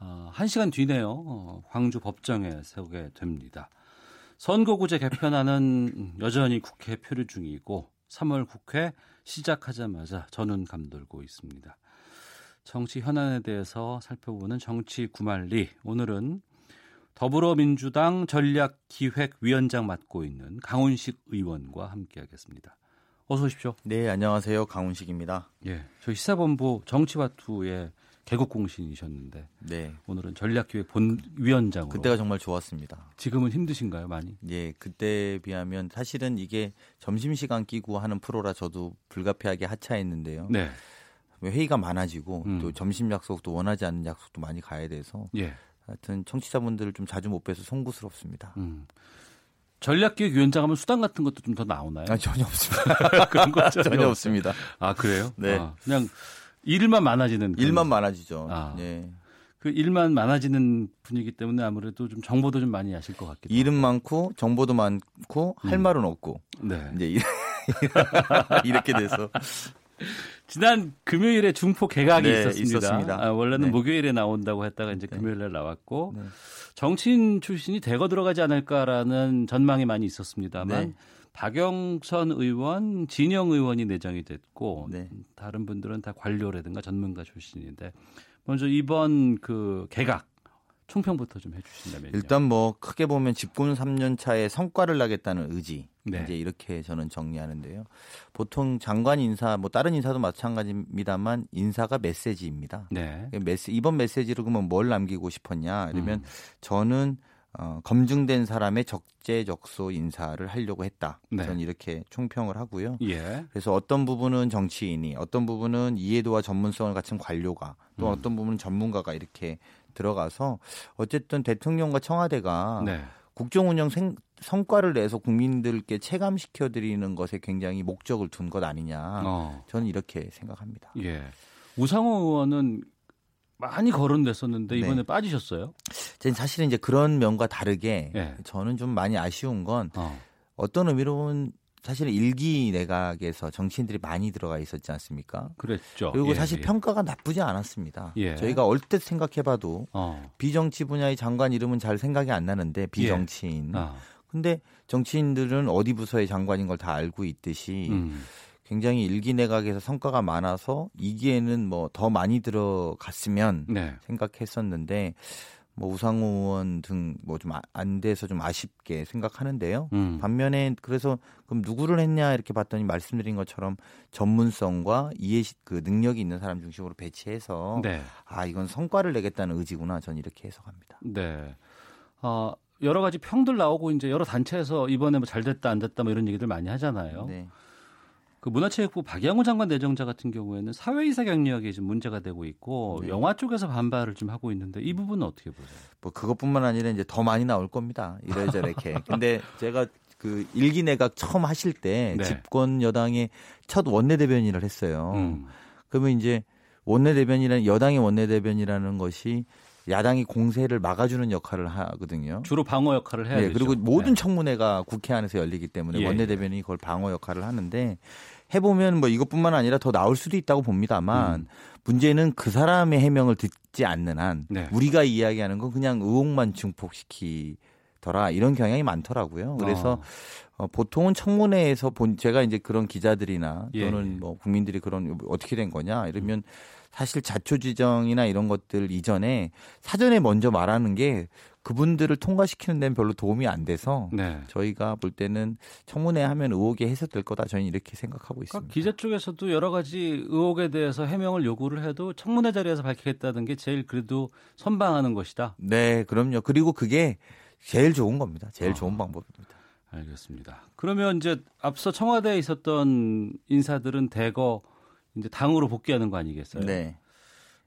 어, 1시간 뒤네요. 어, 광주 법정에 세우게 됩니다. 선거구제 개편안은 여전히 국회 표류 중이고 3월 국회 시작하자마자 전원 감돌고 있습니다. 정치 현안에 대해서 살펴보는 정치 구말리 오늘은 더불어민주당 전략기획위원장 맡고 있는 강훈식 의원과 함께하겠습니다. 어서 오십시오. 네, 안녕하세요. 강훈식입니다. 예, 저희 시사본부 정치와투의 개국 공신이셨는데 네. 오늘은 전략기획 본위원장으로 그때가 정말 좋았습니다. 지금은 힘드신가요, 많이? 예, 그때에 비하면 사실은 이게 점심시간 끼고 하는 프로라 저도 불가피하게 하차했는데요. 네. 회의가 많아지고 음. 또 점심 약속도 원하지 않는 약속도 많이 가야 돼서 예. 하여튼 청취자분들을 좀 자주 못 뵈서 송구스럽습니다. 음. 전략기획위원장 하면 수당 같은 것도 좀 더 나오나요? 아, 전혀 없습니다. 그런 거 전혀, 전혀 없습니다. 아 그래요? 네. 아, 그냥 일만 많아지는 일만 많아지죠. 아. 예. 그 일만 많아지는 분위기 때문에 아무래도 좀 정보도 좀 많이 아실 것 같기도 일은 많고 정보도 많고 할 음. 말은 없고 네. 이제 이- 이렇게 돼서 지난 금요일에 중포 개각이 네, 있었습니다. 있었습니다. 아, 원래는 네. 목요일에 나온다고 했다가 이제 금요일에 나왔고 정치인 출신이 대거 들어가지 않을까라는 전망이 많이 있었습니다만 네. 박영선 의원, 진영 의원이 내정이 됐고 네. 다른 분들은 다 관료라든가 전문가 출신인데 먼저 이번 그 개각 총평부터 좀 해주신다면요. 일단 뭐 크게 보면 집권 3년 차에 성과를 나겠다는 의지 네. 이제 이렇게 저는 정리하는데요. 보통 장관 인사 뭐 다른 인사도 마찬가지입니다만 인사가 메시지입니다. 네. 메시, 이번 메시지로 그러면 뭘 남기고 싶었냐? 이러면 음. 저는 어, 검증된 사람의 적재적소 인사를 하려고 했다. 네. 저는 이렇게 총평을 하고요. 예. 그래서 어떤 부분은 정치인이, 어떤 부분은 이해도와 전문성을 갖춘 관료가, 또 음. 어떤 부분은 전문가가 이렇게 들어가서 어쨌든 대통령과 청와대가 네. 국정 운영 생, 성과를 내서 국민들께 체감시켜 드리는 것에 굉장히 목적을 둔 것 아니냐. 어. 저는 이렇게 생각합니다. 예. 우상호 의원은 많이 거론됐었는데 이번에 네. 빠지셨어요? 저는 사실은 이제 그런 면과 다르게 예. 저는 좀 많이 아쉬운 건 어. 어떤 의미로는 사실 일기 내각에서 정치인들이 많이 들어가 있었지 않습니까? 그랬죠. 그리고 예, 사실 예. 평가가 나쁘지 않았습니다. 예. 저희가 얼뜻 생각해봐도 어. 비정치 분야의 장관 이름은 잘 생각이 안 나는데 비정치인. 아. 근데 정치인들은 어디 부서의 장관인 걸 다 알고 있듯이 음. 굉장히 일기 내각에서 성과가 많아서 이기에는 뭐 더 많이 들어갔으면 네. 생각했었는데 뭐 우상호 의원 등 뭐 좀 안 돼서 좀 아쉽게 생각하는데요. 음. 반면에 그래서 그럼 누구를 했냐 이렇게 봤더니 말씀드린 것처럼 전문성과 이해 그 능력이 있는 사람 중심으로 배치해서 네. 아 이건 성과를 내겠다는 의지구나 저는 이렇게 해석합니다. 네. 어, 여러 가지 평들 나오고 이제 여러 단체에서 이번에 뭐 잘 됐다 안 됐다 뭐 이런 얘기들 많이 하잖아요. 네. 그 문화체육부 박양호 장관 내정자 같은 경우에는 사회이사 경력이 좀 문제가 되고 있고 네. 영화 쪽에서 반발을 좀 하고 있는데 이 부분은 어떻게 보세요? 뭐 그것뿐만 아니라 이제 더 많이 나올 겁니다. 이래저래게. 근데 제가 그 일기 내각 처음 하실 때 네. 집권 여당의 첫 원내대변인을 했어요. 음. 그러면 이제 원내대변이라는 여당의 원내대변이라는 것이 야당이 공세를 막아주는 역할을 하거든요. 주로 방어 역할을 해야 네, 되죠. 그리고 모든 네. 청문회가 국회 안에서 열리기 때문에 예, 원내대변인이 그걸 방어 역할을 하는데 해보면 뭐 이것뿐만 아니라 더 나올 수도 있다고 봅니다만 음. 문제는 그 사람의 해명을 듣지 않는 한 네. 우리가 이야기하는 건 그냥 의혹만 증폭시키더라 이런 경향이 많더라고요. 그래서 어, 보통은 청문회에서 본 제가 이제 그런 기자들이나 예, 또는 예. 뭐 국민들이 그런 어떻게 된 거냐 이러면 사실 자초지정이나 이런 것들 이전에 사전에 먼저 말하는 게 그분들을 통과시키는 데는 별로 도움이 안 돼서 네. 저희가 볼 때는 청문회 하면 의혹이 해소될 거다 저희는 이렇게 생각하고 있습니다. 그러니까 기자 쪽에서도 여러 가지 의혹에 대해서 해명을 요구를 해도 청문회 자리에서 밝히겠다는 게 제일 그래도 선방하는 것이다. 네, 그럼요. 그리고 그게 제일 좋은 겁니다. 제일 아. 좋은 방법입니다. 알겠습니다. 그러면 이제 앞서 청와대에 있었던 인사들은 대거 이제 당으로 복귀하는 거 아니겠어요? 네.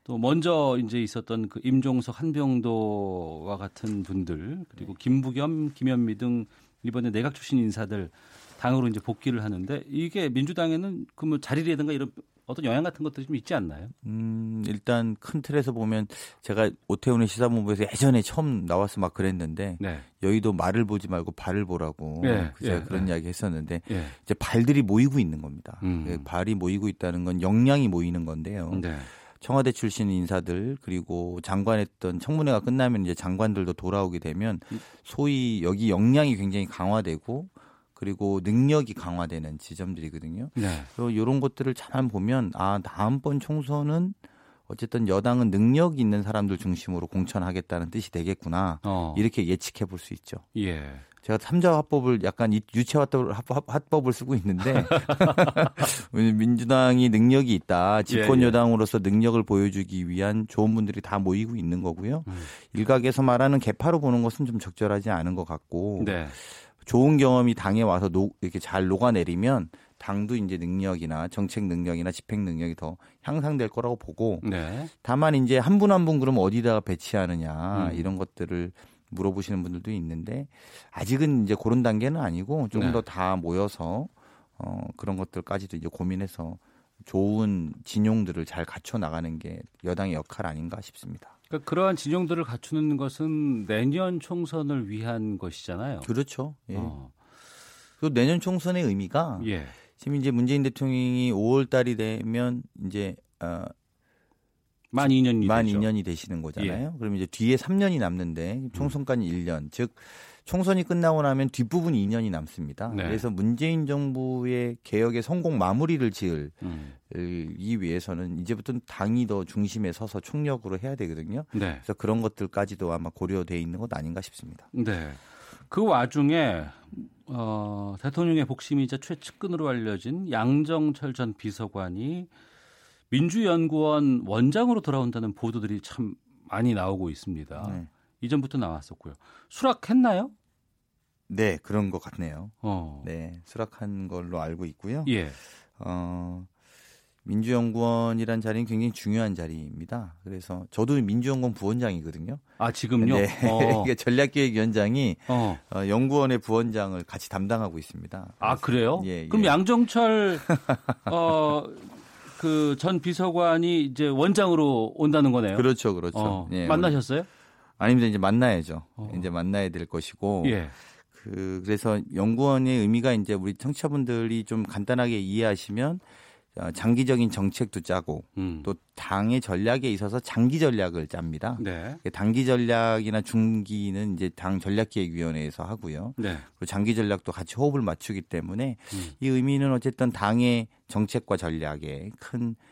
또 먼저 이제 있었던 그 임종석, 한병도와 같은 분들 그리고 김부겸, 김현미 등 이번에 내각 출신 인사들 당으로 이제 복귀를 하는데 이게 민주당에는 그뭐 자리라든가 이런 어떤 영향 같은 것들이 좀 있지 않나요? 음, 일단 큰 틀에서 보면 제가 오태훈의 시사본부에서 예전에 처음 나와서 막 그랬는데 네. 여의도 말을 보지 말고 발을 보라고 예, 제가 예, 그런 예. 이야기 했었는데 예. 이제 발들이 모이고 있는 겁니다. 음. 예, 발이 모이고 있다는 건 역량이 모이는 건데요. 네. 청와대 출신 인사들 그리고 장관했던 청문회가 끝나면 이제 장관들도 돌아오게 되면 음. 소위 여기 역량이 굉장히 강화되고 그리고 능력이 강화되는 지점들이거든요. 네. 그래서 이런 것들을 잘 보면 아 다음번 총선은 어쨌든 여당은 능력 있는 사람들 중심으로 공천하겠다는 뜻이 되겠구나 어. 이렇게 예측해 볼 수 있죠. 예. 제가 삼자 화법을 약간 이- 유체 화법을, 쓰고 있는데 민주당이 능력이 있다 집권 예, 예. 여당으로서 능력을 보여주기 위한 좋은 분들이 다 모이고 있는 거고요. 음. 일각에서 말하는 개파로 보는 것은 좀 적절하지 않은 것 같고 네. 좋은 경험이 당에 와서 녹- 이렇게 잘 녹아내리면 당도 이제 능력이나 정책 능력이나 집행 능력이 더 향상될 거라고 보고 네. 다만 이제 한분 한분 그럼 어디다가 배치하느냐 음. 이런 것들을 물어보시는 분들도 있는데 아직은 이제 그런 단계는 아니고 조금 네. 더다 모여서 어 그런 것들까지도 이제 고민해서 좋은 진용들을 잘 갖춰 나가는 게 여당의 역할 아닌가 싶습니다. 그러니까 그러한 진영들을 갖추는 것은 내년 총선을 위한 것이잖아요. 그렇죠. 예. 어. 그 내년 총선의 의미가 예. 지금 이제 문재인 대통령이 5월 달이 되면 이제 어, 만 2년이 만 되죠. 예. 2년이 되시는 거잖아요. 그럼 이제 뒤에 3년이 남는데 총선까지 1년. 즉 총선이 끝나고 나면 뒷부분이 2년이 남습니다. 네. 그래서 문재인 정부의 개혁의 성공 마무리를 지을 음. 이 위해서는 이제부터는 당이 더 중심에 서서 총력으로 해야 되거든요. 네. 그래서 그런 것들까지도 아마 고려돼 있는 것 아닌가 싶습니다. 네. 그 와중에 어, 대통령의 복심이자 최측근으로 알려진 양정철 전 비서관이 민주연구원 원장으로 돌아온다는 보도들이 참 많이 나오고 있습니다. 네. 이전부터 나왔었고요. 수락했나요? 네, 그런 것 같네요. 어. 네, 수락한 걸로 알고 있고요. 예. 어, 민주연구원이란 자리는 굉장히 중요한 자리입니다. 그래서 저도 민주연구원 부원장이거든요. 아 지금요? 네, 어. 전략기획위원장이 어. 어, 연구원의 부원장을 같이 담당하고 있습니다. 아 그래요? 예, 그럼 예. 양정철 어, 그 전 비서관이 이제 원장으로 온다는 거네요. 그렇죠, 그렇죠. 어, 예, 만나셨어요? 아닙니다. 이제 만나야죠. 어. 이제 만나야 될 것이고. 예. 그 그래서 연구원의 의미가 이제 우리 청취자분들이 좀 간단하게 이해하시면 어, 장기적인 정책도 짜고 음. 또 당의 전략에 있어서 장기 전략을 짭니다. 네. 단기 전략이나 중기는 이제 당 전략기획위원회에서 하고요. 네. 그리고 장기 전략도 같이 호흡을 맞추기 때문에 음. 이 의미는 어쨌든 당의 정책과 전략에 큰 어,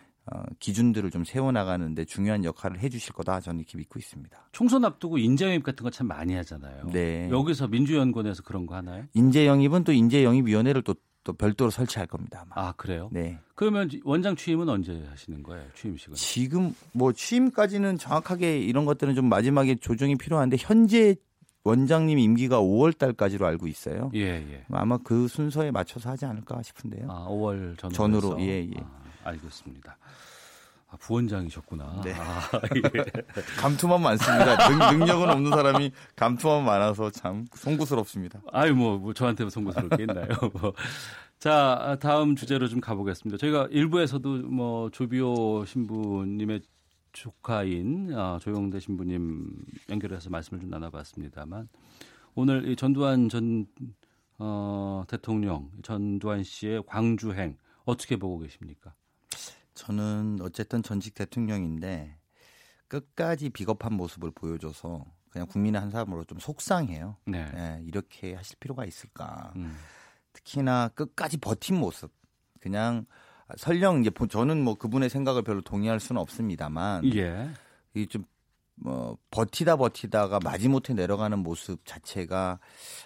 기준들을 좀 세워나가는데 중요한 역할을 해주실 거다 저는 이렇게 믿고 있습니다. 총선 앞두고 인재 영입 같은 거 참 많이 하잖아요. 네. 여기서 민주연구원에서 그런 거 하나요? 인재 영입은 또 인재 영입 위원회를 또, 또 별도로 설치할 겁니다. 아마. 아 그래요? 네. 그러면 원장 취임은 언제 하시는 거예요? 취임식은? 지금 뭐 취임까지는 정확하게 이런 것들은 좀 마지막에 조정이 필요한데 현재 원장님 임기가 5월 달까지로 알고 있어요. 예, 예. 아마 그 순서에 맞춰서 하지 않을까 싶은데요. 아, 5월 전후로. 전후로? 예, 예. 아, 알겠습니다. 아, 부원장이셨구나. 네. 아, 예. 감투만 많습니다. 능, 능력은 없는 사람이 감투만 많아서 참 송구스럽습니다. 아유, 뭐, 뭐 저한테 송구스럽게 했나요? 뭐. 자, 다음 주제로 좀 가보겠습니다. 저희가 일부에서도 뭐 조비오 신부님의 조카인 아, 조영대 신부님 연결해서 말씀을 좀 나눠봤습니다만 오늘 이 전두환 전 어, 대통령 전두환 씨의 광주행 어떻게 보고 계십니까? 저는 어쨌든 전직 대통령인데 끝까지 비겁한 모습을 보여줘서 그냥 국민의 한 사람으로 좀 속상해요. 네. 예, 이렇게 하실 필요가 있을까. 음. 특히나 끝까지 버틴 모습. 그냥 설령 이제 저는 뭐 그분의 생각을 별로 동의할 수는 없습니다만 예. 이좀 뭐 버티다 버티다가 마지못해 내려가는 모습 자체가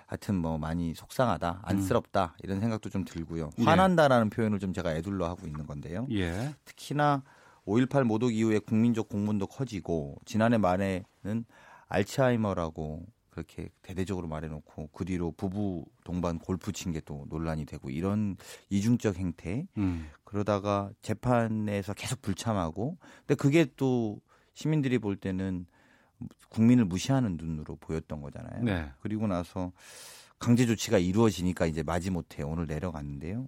하여튼 뭐 많이 속상하다, 안쓰럽다 이런 생각도 좀 들고요. 예. 화난다라는 표현을 좀 제가 애둘러 하고 있는 건데요. 예. 특히나 5.18 모독 이후에 국민적 공분도 커지고 지난해 말에는 알츠하이머라고 그렇게 대대적으로 말해놓고 그 뒤로 부부 동반 골프 친 게 또 논란이 되고 이런 이중적 행태 음. 그러다가 재판에서 계속 불참하고 근데 그게 또 시민들이 볼 때는 국민을 무시하는 눈으로 보였던 거잖아요. 네. 그리고 나서 강제 조치가 이루어지니까 이제 마지못해 오늘 내려갔는데요.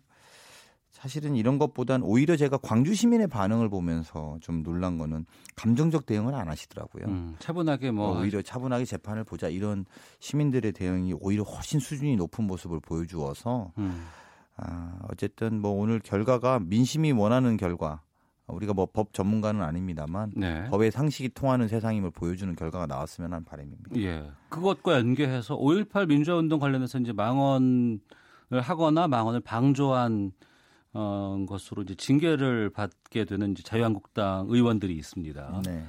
사실은 이런 것보단 오히려 제가 광주 시민의 반응을 보면서 좀 놀란 거는 감정적 대응을 안 하시더라고요. 음, 차분하게 뭐 오히려 차분하게 재판을 보자 이런 시민들의 대응이 오히려 훨씬 수준이 높은 모습을 보여주어서 음. 아, 어쨌든 뭐 오늘 결과가 민심이 원하는 결과 우리가 뭐 법 전문가는 아닙니다만 네. 법의 상식이 통하는 세상임을 보여주는 결과가 나왔으면 하는 바람입니다. 예. 그것과 연계해서 5.18 민주화 운동 관련해서 이제 망언을 하거나 망언을 방조한 어, 것으로 이제 징계를 받게 되는 이제 자유한국당 의원들이 있습니다. 네.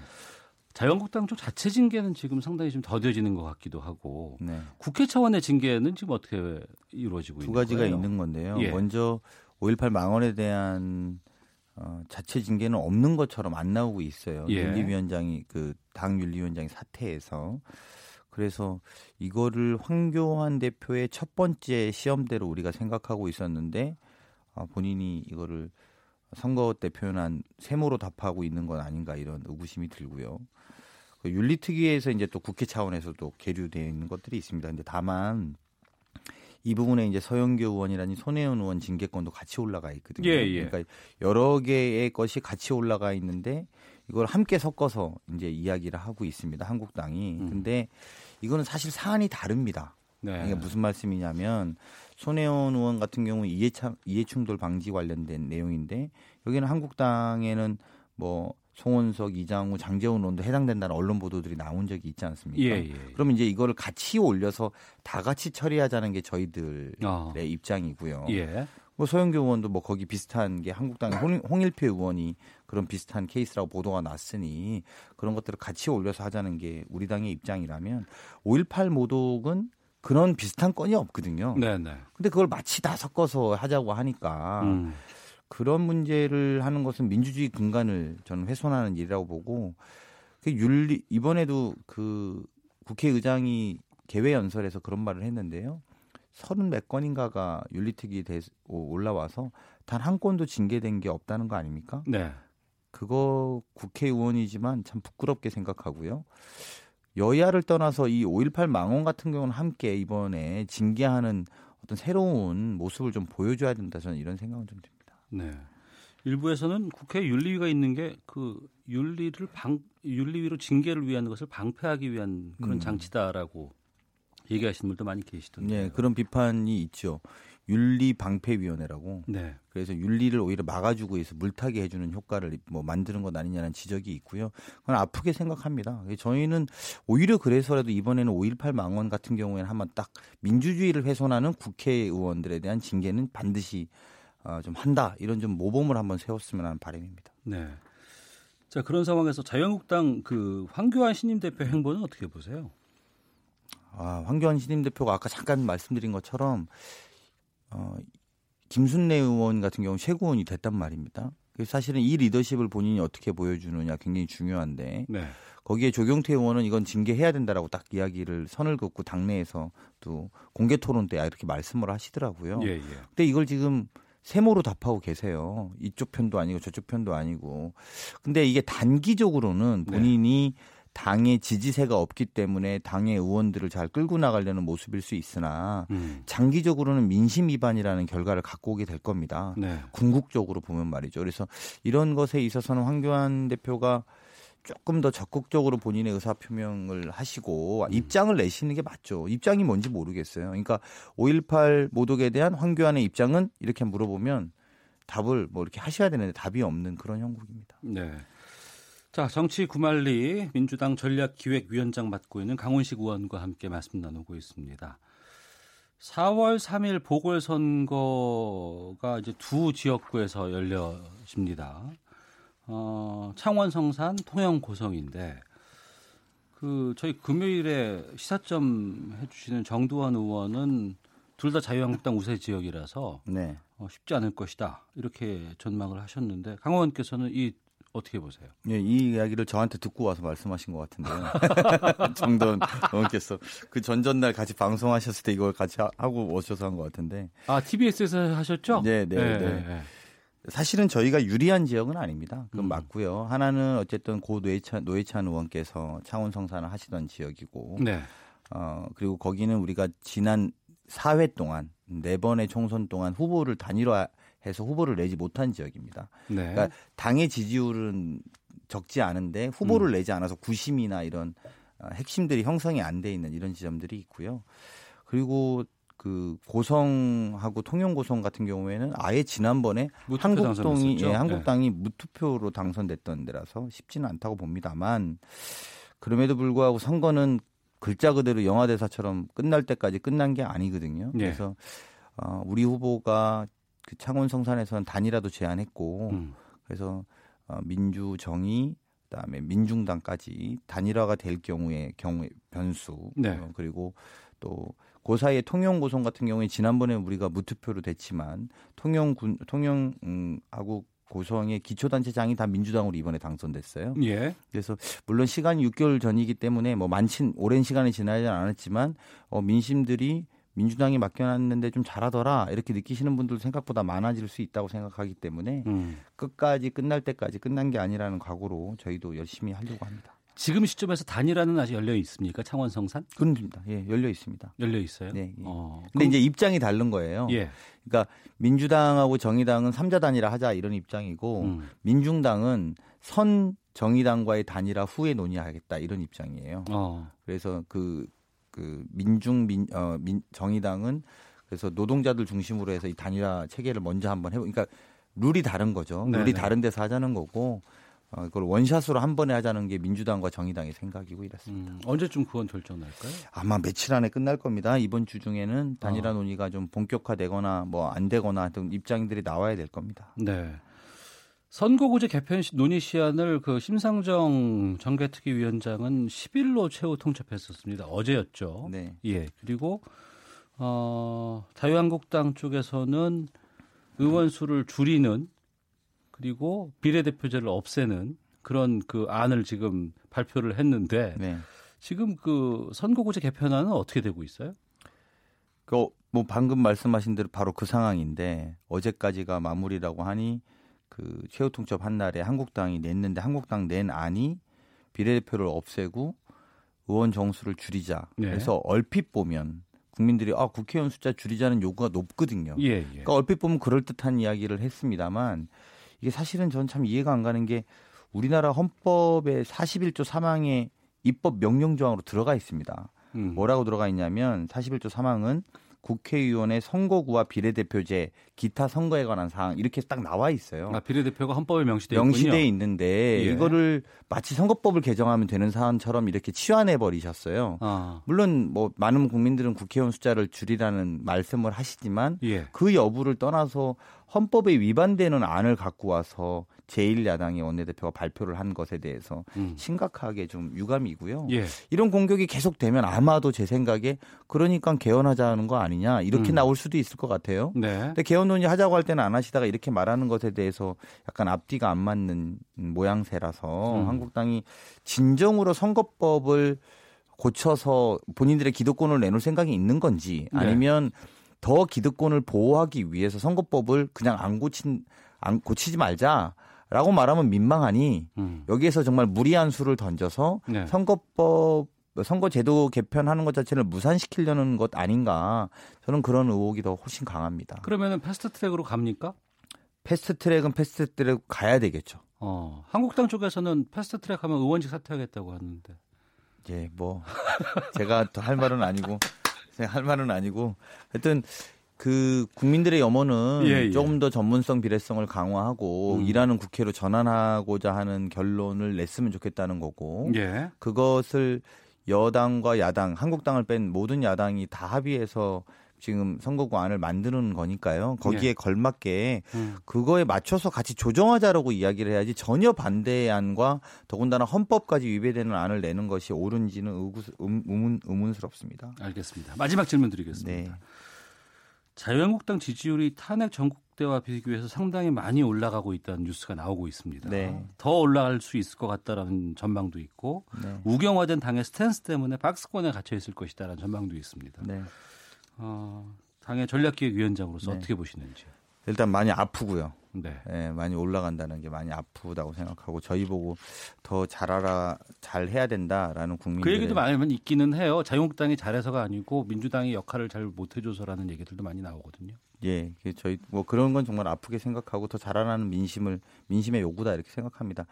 자유한국당 쪽 자체 징계는 지금 상당히 좀 더뎌지는 것 같기도 하고 네. 국회 차원의 징계는 지금 어떻게 이루어지고 두 있는 가지가 거예요? 있는 건데요. 예. 먼저 5.18 망언에 대한 어, 자체 징계는 없는 것처럼 안 나오고 있어요. 예. 윤리위원장이 그 당 윤리위원장이 사퇴해서 그래서 이거를 황교안 대표의 첫 번째 시험대로 우리가 생각하고 있었는데 아, 본인이 이거를 선거 때 표현한 세모로 답하고 있는 건 아닌가 이런 의구심이 들고요. 그 윤리특위에서 이제 또 국회 차원에서도 계류되어 있는 것들이 있습니다. 근데 다만 이 부분에 이제 서영교 의원이라니 손혜원 의원 징계권도 같이 올라가 있거든요. 예, 예. 그러니까 여러 개의 것이 같이 올라가 있는데 이걸 함께 섞어서 이제 이야기를 하고 있습니다. 한국당이. 근데 이거는 사실 사안이 다릅니다. 음. 네. 이게 무슨 말씀이냐면 손혜원 의원 같은 경우 이해차, 이해충돌 방지 관련된 내용인데 여기는 한국당에는 뭐 송원석, 이장우, 장재훈 의원도 해당된다는 언론 보도들이 나온 적이 있지 않습니까? 예, 예. 그러면 이제 이거를 같이 올려서 다 같이 처리하자는 게 저희들의 아. 입장이고요. 예. 뭐 소영교 의원도 뭐 거기 비슷한 게 한국당의 홍- 홍일표 의원이 그런 비슷한 케이스라고 보도가 났으니 그런 것들을 같이 올려서 하자는 게 우리 당의 입장이라면 5.18 모독은 그런 비슷한 건이 없거든요. 네, 네. 근데 그걸 마치 다 섞어서 하자고 하니까 음. 그런 문제를 하는 것은 민주주의 근간을 저는 훼손하는 일이라고 보고 그 윤리 이번에도 그 국회의장이 개회 연설에서 그런 말을 했는데요. 서른 몇 건인가가 윤리특위 대 올라와서 단 한 건도 징계된 게 없다는 거 아닙니까? 네. 그거 국회의원이지만 참 부끄럽게 생각하고요. 여야를 떠나서 이 5.18 망원 같은 경우는 함께 이번에 징계하는 어떤 새로운 모습을 좀 보여줘야 된다 저는 이런 생각은 좀 듭니다. 네. 일부에서는 국회 윤리위가 있는 게 그 윤리를 방 윤리위로 징계를 위한 것을 방패하기 위한 그런 음. 장치다라고 얘기하시는 분도 많이 계시던데. 네, 그런 비판이 있죠. 윤리 방패위원회라고. 네. 그래서 윤리를 오히려 막아주고 해서 물타기 해주는 효과를 뭐 만드는 것 아니냐는 지적이 있고요. 그건 아프게 생각합니다. 저희는 오히려 그래서라도 이번에는 5.18 망원 같은 경우에는 한번 딱 민주주의를 훼손하는 국회의원들에 대한 징계는 반드시 어, 좀 한다. 이런 좀 모범을 한번 세웠으면 하는 바람입니다. 네. 자 그런 상황에서 자유한국당 그 황교안 신임 대표 행보는 어떻게 보세요? 아, 황교안 신임 대표가 아까 잠깐 말씀드린 것처럼 어, 김순례 의원 같은 경우 최고원이 됐단 말입니다. 사실은 이 리더십을 본인이 어떻게 보여주느냐 굉장히 중요한데 네. 거기에 조경태 의원은 이건 징계해야 된다라고 딱 이야기를 선을 긋고 당내에서 또 공개 토론 때 이렇게 말씀을 하시더라고요. 예, 예. 근데 이걸 지금 세모로 답하고 계세요. 이쪽 편도 아니고 저쪽 편도 아니고. 근데 이게 단기적으로는 본인이 당의 지지세가 없기 때문에 당의 의원들을 잘 끌고 나가려는 모습일 수 있으나 음. 장기적으로는 민심 위반이라는 결과를 갖고 오게 될 겁니다. 네. 궁극적으로 보면 말이죠. 그래서 이런 것에 있어서는 황교안 대표가 조금 더 적극적으로 본인의 의사 표명을 하시고 입장을 내시는 게 맞죠. 입장이 뭔지 모르겠어요. 그러니까 5.18 모독에 대한 황교안의 입장은 이렇게 물어보면 답을 뭐 이렇게 하셔야 되는데 답이 없는 그런 형국입니다. 네. 자, 정치 구말리 민주당 전략기획위원장 맡고 있는 강훈식 의원과 함께 말씀 나누고 있습니다. 4월 3일 보궐선거가 이제 두 지역구에서 열려집니다. 어, 창원 성산 통영 고성인데 그 저희 금요일에 시사점 해주시는 정두환 의원은 둘 다 자유한국당 우세 지역이라서 네. 어, 쉽지 않을 것이다 이렇게 전망을 하셨는데 강 의원께서는 이 어떻게 보세요? 예, 이 이야기를 저한테 듣고 와서 말씀하신 것 같은데요. 정돈 의원께서 그 전전날 같이 방송하셨을 때 이걸 같이 하- 하고 오셔서 한 것 같은데. 아 TBS에서 하셨죠? 네, 네, 네, 네. 네. 사실은 저희가 유리한 지역은 아닙니다. 음. 그건 맞고요. 하나는 어쨌든 고 노회찬, 노회찬 의원께서 창원 성 산을 하시던 지역이고, 네. 어, 그리고 거기는 우리가 지난 4회 동안 네 번의 총선 동안 후보를 단일화해서 후보를 내지 못한 지역입니다. 네. 그러니까 당의 지지율은 적지 않은데 후보를 음. 내지 않아서 구심이나 이런 어, 핵심들이 형성이 안 돼 있는 이런 지점들이 있고요. 그리고 그 고성하고 통영 고성 같은 경우에는 아예 지난번에 당선됐었죠? 예, 네. 한국당이 무투표로 당선됐던 데라서 쉽지는 않다고 봅니다만 그럼에도 불구하고 선거는 글자 그대로 영화 대사처럼 끝날 때까지 끝난 게 아니거든요. 예. 그래서 어, 우리 후보가 그 창원 성산에서는 단일화도 제안했고 음. 그래서 어, 민주정의 그다음에 민중당까지 단일화가 될 경우에 경우에 변수 네. 어, 그리고 또 그 사이에 통영 고성 같은 경우에 지난번에 우리가 무투표로 됐지만 통영 군 통영하고 고성의 기초단체장이 다 민주당으로 이번에 당선됐어요. 예. 그래서 물론 시간이 6개월 전이기 때문에 뭐 많진 오랜 시간이 지나지 않았지만 어, 민심들이 민주당이 맡겨놨는데 좀 잘하더라 이렇게 느끼시는 분들도 생각보다 많아질 수 있다고 생각하기 때문에 음. 끝까지 끝날 때까지 끝난 게 아니라는 각오로 저희도 열심히 하려고 합니다. 지금 시점에서 단일화는 아직 열려 있습니까? 창원 성산? 그렇습니다. 예, 열려 있습니다. 열려 있어요. 네. 예. 어, 근데 그럼- 이제 입장이 다른 거예요. 예. 그러니까 민주당하고 정의당은 삼자 단일화 하자 이런 입장이고 음. 민중당은 선 정의당과의 단일화 후에 논의하겠다 이런 입장이에요. 어. 그래서 그, 그 민중 민, 어, 민 정의당은 그래서 노동자들 중심으로 해서 이 단일화 체계를 먼저 한번 해보. 그러니까 룰이 다른 거죠. 네네. 룰이 다른 데서 하자는 거고 어, 그걸 원샷으로 한 번에 하자는 게 민주당과 정의당의 생각이고 이렇습니다. 음, 언제쯤 그건 결정 날까요? 아마 며칠 안에 끝날 겁니다. 이번 주 중에는 단일화 어. 논의가 좀 본격화되거나 뭐 안 되거나 등 입장들이 나와야 될 겁니다. 네. 선거구제 개편 시- 논의 시한을 그 심상정 정개특위위원장은 10일로 최후 통첩했었습니다. 어제였죠. 네. 예. 그리고 어, 자유한국당 쪽에서는 의원 수를 줄이는 그리고 비례대표제를 없애는 그런 그 안을 지금 발표를 했는데 네. 지금 그 선거구제 개편안은 어떻게 되고 있어요? 그 뭐 방금 말씀하신 대로 바로 그 상황인데 어제까지가 마무리라고 하니 그 최후 통첩 한 날에 한국당이 냈는데 한국당 낸 안이 비례대표를 없애고 의원 정수를 줄이자. 네. 그래서 얼핏 보면 국민들이 아 국회의원 숫자 줄이자는 요구가 높거든요. 예, 예. 그러니까 얼핏 보면 그럴 듯한 이야기를 했습니다만 이게 사실은 전 참 이해가 안 가는 게 우리나라 헌법의 41조 3항에 입법 명령 조항으로 들어가 있습니다. 음. 뭐라고 들어가 있냐면 41조 3항은 국회의원의 선거구와 비례대표제, 기타 선거에 관한 사항 이렇게 딱 나와 있어요. 아, 비례대표가 헌법에 명시되어 있군요. 명시돼 있는데 예. 이거를 마치 선거법을 개정하면 되는 사안처럼 이렇게 치환해 버리셨어요. 아, 물론 뭐 많은 국민들은 국회의원 숫자를 줄이라는 말씀을 하시지만 예. 그 여부를 떠나서 헌법에 위반되는 안을 갖고 와서 제1야당의 원내대표가 발표를 한 것에 대해서 음. 심각하게 좀 유감이고요. 예. 이런 공격이 계속되면 아마도 제 생각에 그러니까 개헌하자는 거 아니냐 이렇게 음. 나올 수도 있을 것 같아요. 네. 근데 개헌 논의 하자고 할 때는 안 하시다가 이렇게 말하는 것에 대해서 약간 앞뒤가 안 맞는 모양새라서 음. 한국당이 진정으로 선거법을 고쳐서 본인들의 기득권을 내놓을 생각이 있는 건지 네. 아니면 더 기득권을 보호하기 위해서 선거법을 그냥 안 고친 안 고치지 말자 라고 말하면 민망하니 음. 여기에서 정말 무리한 수를 던져서 네. 선거법 선거제도 개편하는 것 자체를 무산시키려는 것 아닌가 저는 그런 의혹이 더 훨씬 강합니다. 그러면은 패스트 트랙으로 갑니까? 패스트 트랙은 패스트 트랙 가야 되겠죠. 어, 한국당 쪽에서는 패스트 트랙 하면 의원직 사퇴하겠다고 하는데. 예, 뭐 제가 더 할 말은 아니고 할 말은 아니고 하여튼 그 국민들의 염원은 예, 예. 조금 더 전문성 비례성을 강화하고 음. 일하는 국회로 전환하고자 하는 결론을 냈으면 좋겠다는 거고 예. 그것을 여당과 야당, 한국당을 뺀 모든 야당이 다 합의해서 지금 선거구안을 만드는 거니까요. 거기에 예. 걸맞게 음. 그거에 맞춰서 같이 조정하자라고 이야기를 해야지 전혀 반대의 안과 더군다나 헌법까지 위배되는 안을 내는 것이 옳은지는 의구, 음, 의문, 의문스럽습니다. 알겠습니다. 마지막 질문 드리겠습니다. 네. 자유한국당 지지율이 탄핵 전국대와 비교해서 상당히 많이 올라가고 있다는 뉴스가 나오고 있습니다. 네. 더 올라갈 수 있을 것 같다라는 전망도 있고 네. 우경화된 당의 스탠스 때문에 박스권에 gat혀 있을 것이다라는 전망도 있습니다. 네. 어, 당의 전략기획위원장으로서 네. 어떻게 보시는지. 일단 많이 아프고요. 네. 예, 많이 올라간다는 게 많이 아프다고 생각하고 저희 보고 더 잘하라 잘 해야 된다라는 국민들 그 얘기도 많이 있기는 해요. 자유한국당이 잘해서가 아니고 민주당이 역할을 잘 못해줘서라는 얘기들도 많이 나오거든요. 예, 그 저희 뭐 그런 건 정말 아프게 생각하고 더 잘하라는 민심을 민심의 요구다 이렇게 생각합니다.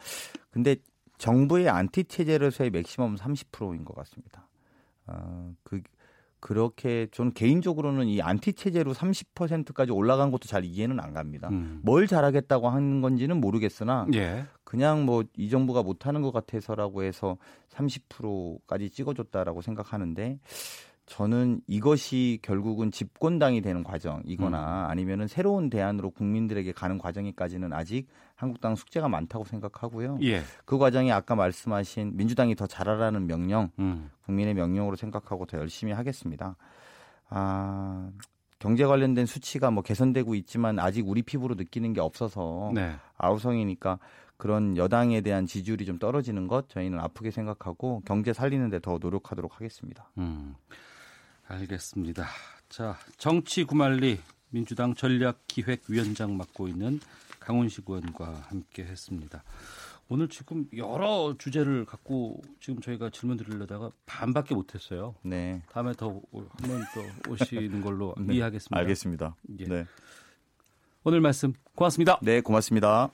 근데 정부의 안티 체제로서의 maximum 30%인 것 같습니다. 어, 그 그렇게 저는 개인적으로는 이 안티 체제로 30%까지 올라간 것도 잘 이해는 안 갑니다. 음. 뭘 잘하겠다고 하는 건지는 모르겠으나 예. 그냥 뭐 이 정부가 못하는 것 같아서라고 해서 30%까지 찍어줬다라고 생각하는데 저는 이것이 결국은 집권당이 되는 과정이거나 아니면은 새로운 대안으로 국민들에게 가는 과정에까지는 아직 한국당 숙제가 많다고 생각하고요. 예. 그 과정이 아까 말씀하신 민주당이 더 잘하라는 명령, 음. 국민의 명령으로 생각하고 더 열심히 하겠습니다. 아, 경제 관련된 수치가 뭐 개선되고 있지만 아직 우리 피부로 느끼는 게 없어서 네. 아우성이니까 그런 여당에 대한 지지율이 좀 떨어지는 것 저희는 아프게 생각하고 경제 살리는데 더 노력하도록 하겠습니다. 음. 알겠습니다. 자, 정치 구말리 민주당 전략기획위원장 맡고 있는 강훈식 의원과 함께 했습니다. 오늘 지금 여러 주제를 갖고 지금 저희가 질문 드리려다가 반밖에 못했어요. 네. 다음에 더 한번또 오시는 걸로 네, 이해하겠습니다. 알겠습니다. 예. 네. 오늘 말씀 고맙습니다. 네, 고맙습니다.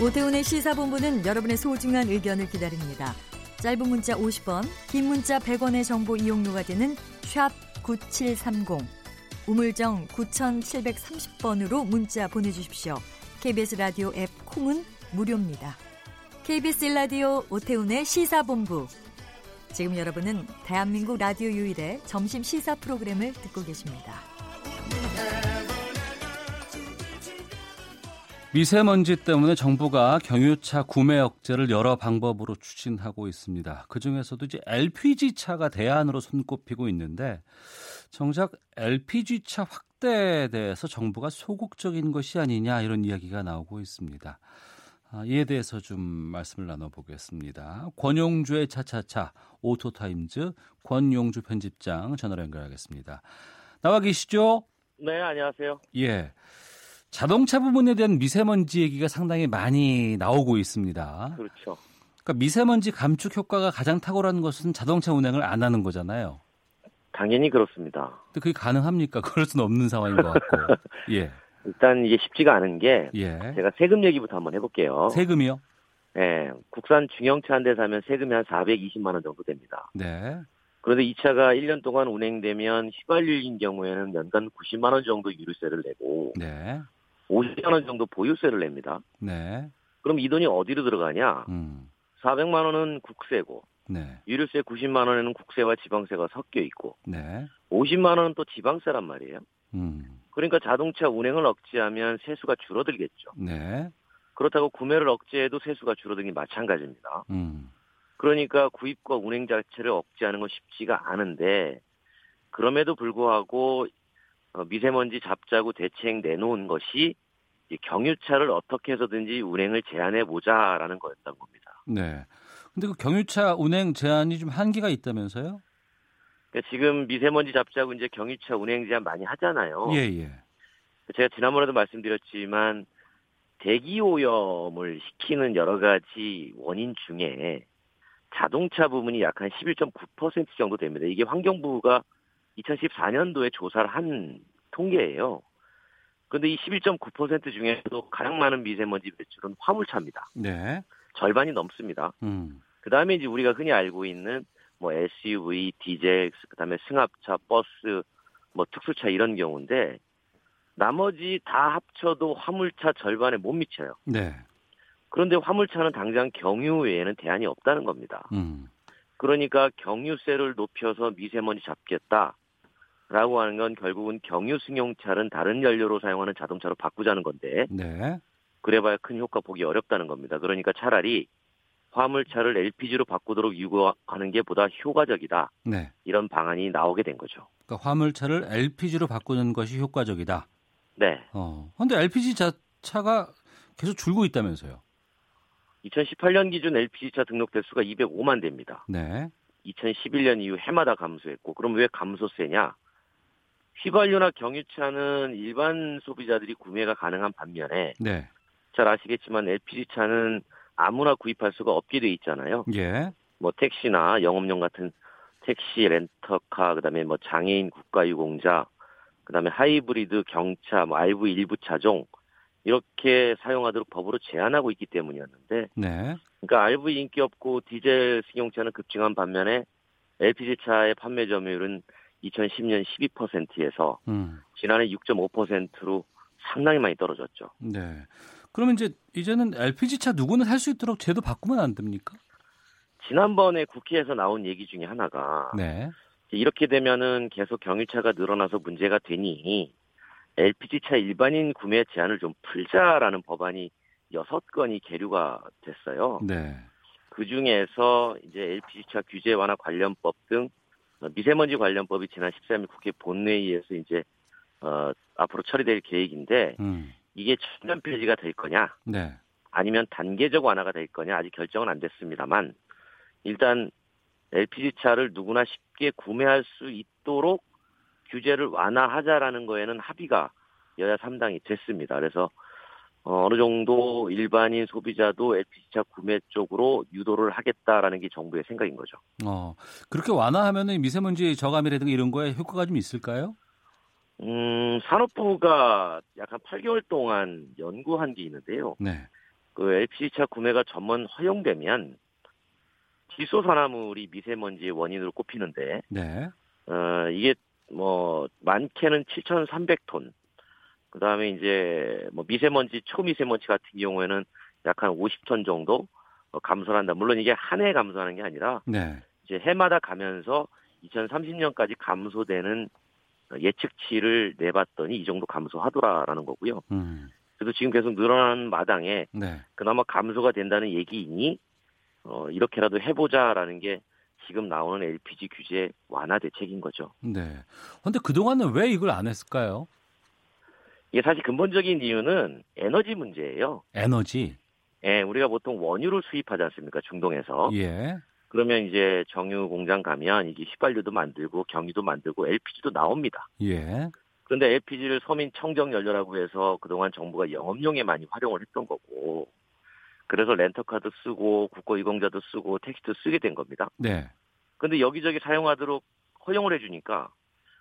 오태훈의 시사본부는 여러분의 소중한 의견을 기다립니다. 짧은 문자 50원, 긴 문자 100원의 정보 이용료가 되는 샵 9730, 우물정 9730번으로 문자 보내주십시오. KBS 라디오 앱 콩은 무료입니다. KBS 라디오 오태훈의 시사본부. 지금 여러분은 대한민국 라디오 유일의 점심 시사 프로그램을 듣고 계십니다. 미세먼지 때문에 정부가 경유차 구매 억제를 여러 방법으로 추진하고 있습니다. 그 중에서도 이제 LPG 차가 대안으로 손꼽히고 있는데 정작 LPG 차 확대에 대해서 정부가 소극적인 것이 아니냐 이런 이야기가 나오고 있습니다. 아, 이에 대해서 좀 말씀을 나눠보겠습니다. 권용주의 차차차 오토타임즈 권용주 편집장 전화로 연결하겠습니다. 나와 계시죠? 네, 안녕하세요. 예. 자동차 부분에 대한 미세먼지 얘기가 상당히 많이 나오고 있습니다. 그렇죠. 그러니까 미세먼지 감축 효과가 가장 탁월한 것은 자동차 운행을 안 하는 거잖아요. 당연히 그렇습니다. 근데 그게 가능합니까? 그럴 수는 없는 상황인 것 같고. 예. 일단 이게 쉽지가 않은 게 예. 제가 세금 얘기부터 한번 해볼게요. 세금이요? 네, 국산 중형차 한 대 사면 세금이 한 420만 원 정도 됩니다. 네. 그런데 이 차가 1년 동안 운행되면 휘발유인 경우에는 연간 90만 원 정도 유류세를 내고 네. 50만 원 정도 보유세를 냅니다. 네. 그럼 이 돈이 어디로 들어가냐? 음. 400만 원은 국세고 네. 유류세 90만 원에는 국세와 지방세가 섞여 있고 네. 50만 원은 또 지방세란 말이에요. 음. 그러니까 자동차 운행을 억제하면 세수가 줄어들겠죠. 네. 그렇다고 구매를 억제해도 세수가 줄어들기 마찬가지입니다. 음. 그러니까 구입과 운행 자체를 억제하는 건 쉽지가 않은데 그럼에도 불구하고 어, 미세먼지 잡자고 대책 내놓은 것이 이 경유차를 어떻게 해서든지 운행을 제한해 보자라는 거였던 겁니다. 네. 근데 그 경유차 운행 제한이 좀 한계가 있다면서요? 그러니까 지금 미세먼지 잡자고 이제 경유차 운행 제한 많이 하잖아요. 예, 예. 제가 지난번에도 말씀드렸지만 대기 오염을 시키는 여러 가지 원인 중에 자동차 부분이 약 한 11.9% 정도 됩니다. 이게 환경부가 2014년도에 조사를 한 통계예요. 그런데 이 11.9% 중에서도 가장 많은 미세먼지 배출은 화물차입니다. 네. 절반이 넘습니다. 음. 그 다음에 이제 우리가 흔히 알고 있는 뭐 SUV, 디젤, 그 다음에 승합차, 버스, 뭐 특수차 이런 경우인데 나머지 다 합쳐도 화물차 절반에 못 미쳐요. 네. 그런데 화물차는 당장 경유 외에는 대안이 없다는 겁니다. 음. 그러니까 경유세를 높여서 미세먼지 잡겠다라고 하는 건 결국은 경유 승용차는 다른 연료로 사용하는 자동차로 바꾸자는 건데 네. 그래봐야 큰 효과 보기 어렵다는 겁니다. 그러니까 차라리 화물차를 LPG로 바꾸도록 유도하는 게 보다 효과적이다. 네. 이런 방안이 나오게 된 거죠. 그러니까 화물차를 LPG로 바꾸는 것이 효과적이다. 네. 어. 근데 LPG 자차가 계속 줄고 있다면서요. 2018년 기준 LPG차 등록 대수가 205만 대입니다. 네. 2011년 이후 해마다 감소했고 그럼 왜 감소세냐? 휘발유나 경유차는 일반 소비자들이 구매가 가능한 반면에 네. 잘 아시겠지만 LPG차는 아무나 구입할 수가 없게 돼 있잖아요. 예. 뭐 택시나 영업용 같은 택시, 렌터카, 그다음에 뭐 장애인 국가유공자, 그다음에 하이브리드 경차, 뭐 RV 일부 차종 이렇게 사용하도록 법으로 제한하고 있기 때문이었는데, 네. 그러니까 RV 인기 없고 디젤 승용차는 급증한 반면에 LPG 차의 판매 점유율은 2010년 12%에서 음. 지난해 6.5%로 상당히 많이 떨어졌죠. 네. 그러면 이제 이제는 LPG 차 누구나 살수 있도록 제도 바꾸면 안 됩니까? 지난번에 국회에서 나온 얘기 중에 하나가 네. 이렇게 되면은 계속 경유차가 늘어나서 문제가 되니 LPG 차 일반인 구매 제한을 좀 풀자라는 법안이 여섯 건이 계류가 됐어요. 네. 그 중에서 이제 LPG 차 규제 완화 관련법 등 미세먼지 관련법이 지난 13일 국회 본회의에서 이제 어, 앞으로 처리될 계획인데 음. 이게 전면 폐지가 될 거냐 네. 아니면 단계적 완화가 될 거냐 아직 결정은 안 됐습니다만 일단 LPG 차를 누구나 쉽게 구매할 수 있도록 규제를 완화하자라는 거에는 합의가 여야 3당이 됐습니다. 그래서 어, 어느 정도 일반인 소비자도 LPG차 구매 쪽으로 유도를 하겠다라는 게 정부의 생각인 거죠. 어, 그렇게 완화하면은 미세먼지 저감이라든가 이런 거에 효과가 좀 있을까요? 음, 산업부가 약 한 8개월 동안 연구한 게 있는데요. 네. 그 LPG차 구매가 전면 허용되면 질소산화물이 미세먼지의 원인으로 꼽히는데, 네. 어, 이게 뭐, 많게는 7,300톤. 그 다음에 이제 뭐 미세먼지, 초미세먼지 같은 경우에는 약 한 50톤 정도 어, 감소를 한다. 물론 이게 한 해 감소하는 게 아니라 네. 이제 해마다 가면서 2030년까지 감소되는 예측치를 내봤더니 이 정도 감소하더라라는 거고요. 음. 그래도 지금 계속 늘어나는 마당에 네. 그나마 감소가 된다는 얘기이니 어, 이렇게라도 해보자라는 게 지금 나오는 LPG 규제 완화 대책인 거죠. 네. 근데 그동안은 왜 이걸 안 했을까요? 이게 사실 근본적인 이유는 에너지 문제예요. 에너지. 예, 우리가 보통 원유를 수입하지 않습니까? 중동에서. 예. 그러면 이제 정유 공장 가면 이게 휘발유도 만들고 경유도 만들고 LPG도 나옵니다. 예. 그런데 LPG를 서민 청정 연료라고 해서 그동안 정부가 영업용에 많이 활용을 했던 거고 그래서 렌터카도 쓰고 국고유공자도 쓰고 택시도 쓰게 된 겁니다. 네. 근데 여기저기 사용하도록 허용을 해주니까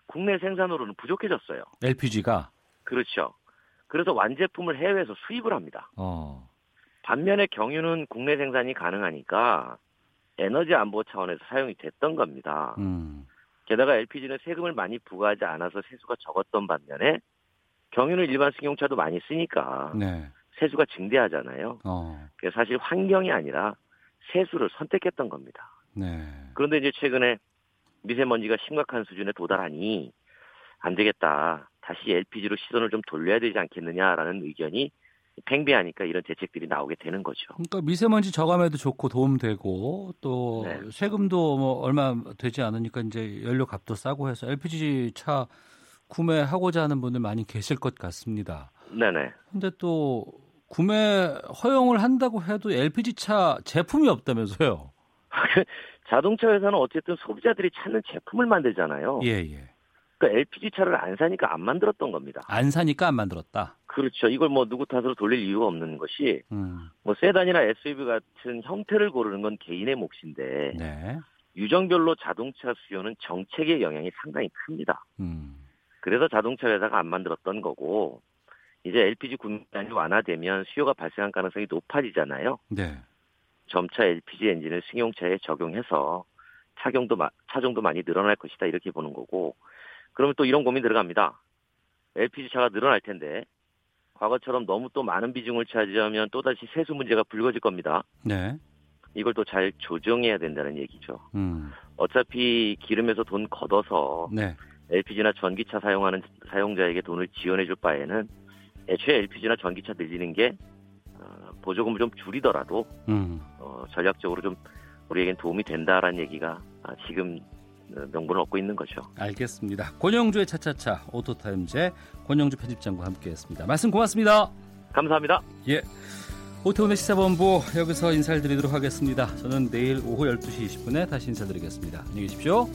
국내 생산으로는 부족해졌어요. LPG가. 그렇죠. 그래서 완제품을 해외에서 수입을 합니다. 어. 반면에 경유는 국내 생산이 가능하니까 에너지 안보 차원에서 사용이 됐던 겁니다. 음. 게다가 LPG는 세금을 많이 부과하지 않아서 세수가 적었던 반면에 경유는 일반 승용차도 많이 쓰니까 네. 세수가 증대하잖아요. 어. 그래서 사실 환경이 아니라 세수를 선택했던 겁니다. 네. 그런데 이제 최근에 미세먼지가 심각한 수준에 도달하니 안 되겠다. 다시 LPG로 시선을 좀 돌려야 되지 않겠느냐라는 의견이 팽배하니까 이런 대책들이 나오게 되는 거죠. 그러니까 미세먼지 저감에도 좋고 도움되고 또 네. 세금도 뭐 얼마 되지 않으니까 이제 연료 값도 싸고 해서 LPG 차 구매하고자 하는 분들 많이 계실 것 같습니다. 네네. 근데 또 구매 허용을 한다고 해도 LPG 차 제품이 없다면서요? 자동차 회사는 어쨌든 소비자들이 찾는 제품을 만들잖아요. 예, 예. 그러니까 LPG 차를 안 사니까 안 만들었던 겁니다. 안 사니까 안 만들었다. 그렇죠. 이걸 뭐 누구 탓으로 돌릴 이유가 없는 것이 음. 뭐 세단이나 SUV 같은 형태를 고르는 건 개인의 몫인데 네. 유정별로 자동차 수요는 정책의 영향이 상당히 큽니다. 음. 그래서 자동차 회사가 안 만들었던 거고 이제 LPG 구매량이 완화되면 수요가 발생할 가능성이 높아지잖아요. 네. 점차 LPG 엔진을 승용차에 적용해서 마- 차종도 많이 늘어날 것이다 이렇게 보는 거고 그러면 또 이런 고민 들어갑니다. LPG 차가 늘어날 텐데 과거처럼 너무 또 많은 비중을 차지하면 또다시 세수 문제가 불거질 겁니다. 네. 이걸 또 잘 조정해야 된다는 얘기죠. 음. 어차피 기름에서 돈 걷어서 네. LPG나 전기차 사용하는 사용자에게 돈을 지원해 줄 바에는 애초에 LPG나 전기차 늘리는 게 어, 보조금을 좀 줄이더라도 음. 어, 전략적으로 좀 우리에겐 도움이 된다라는 얘기가 아, 지금 어, 명분을 얻고 있는 거죠. 알겠습니다. 권영주의 차차차 오토타임제 권영주 편집장과 함께했습니다. 말씀 고맙습니다. 감사합니다. 예. 오태훈의 시사본부 여기서 인사를 드리도록 하겠습니다. 저는 내일 오후 12시 20분에 다시 인사드리겠습니다. 안녕히 계십시오.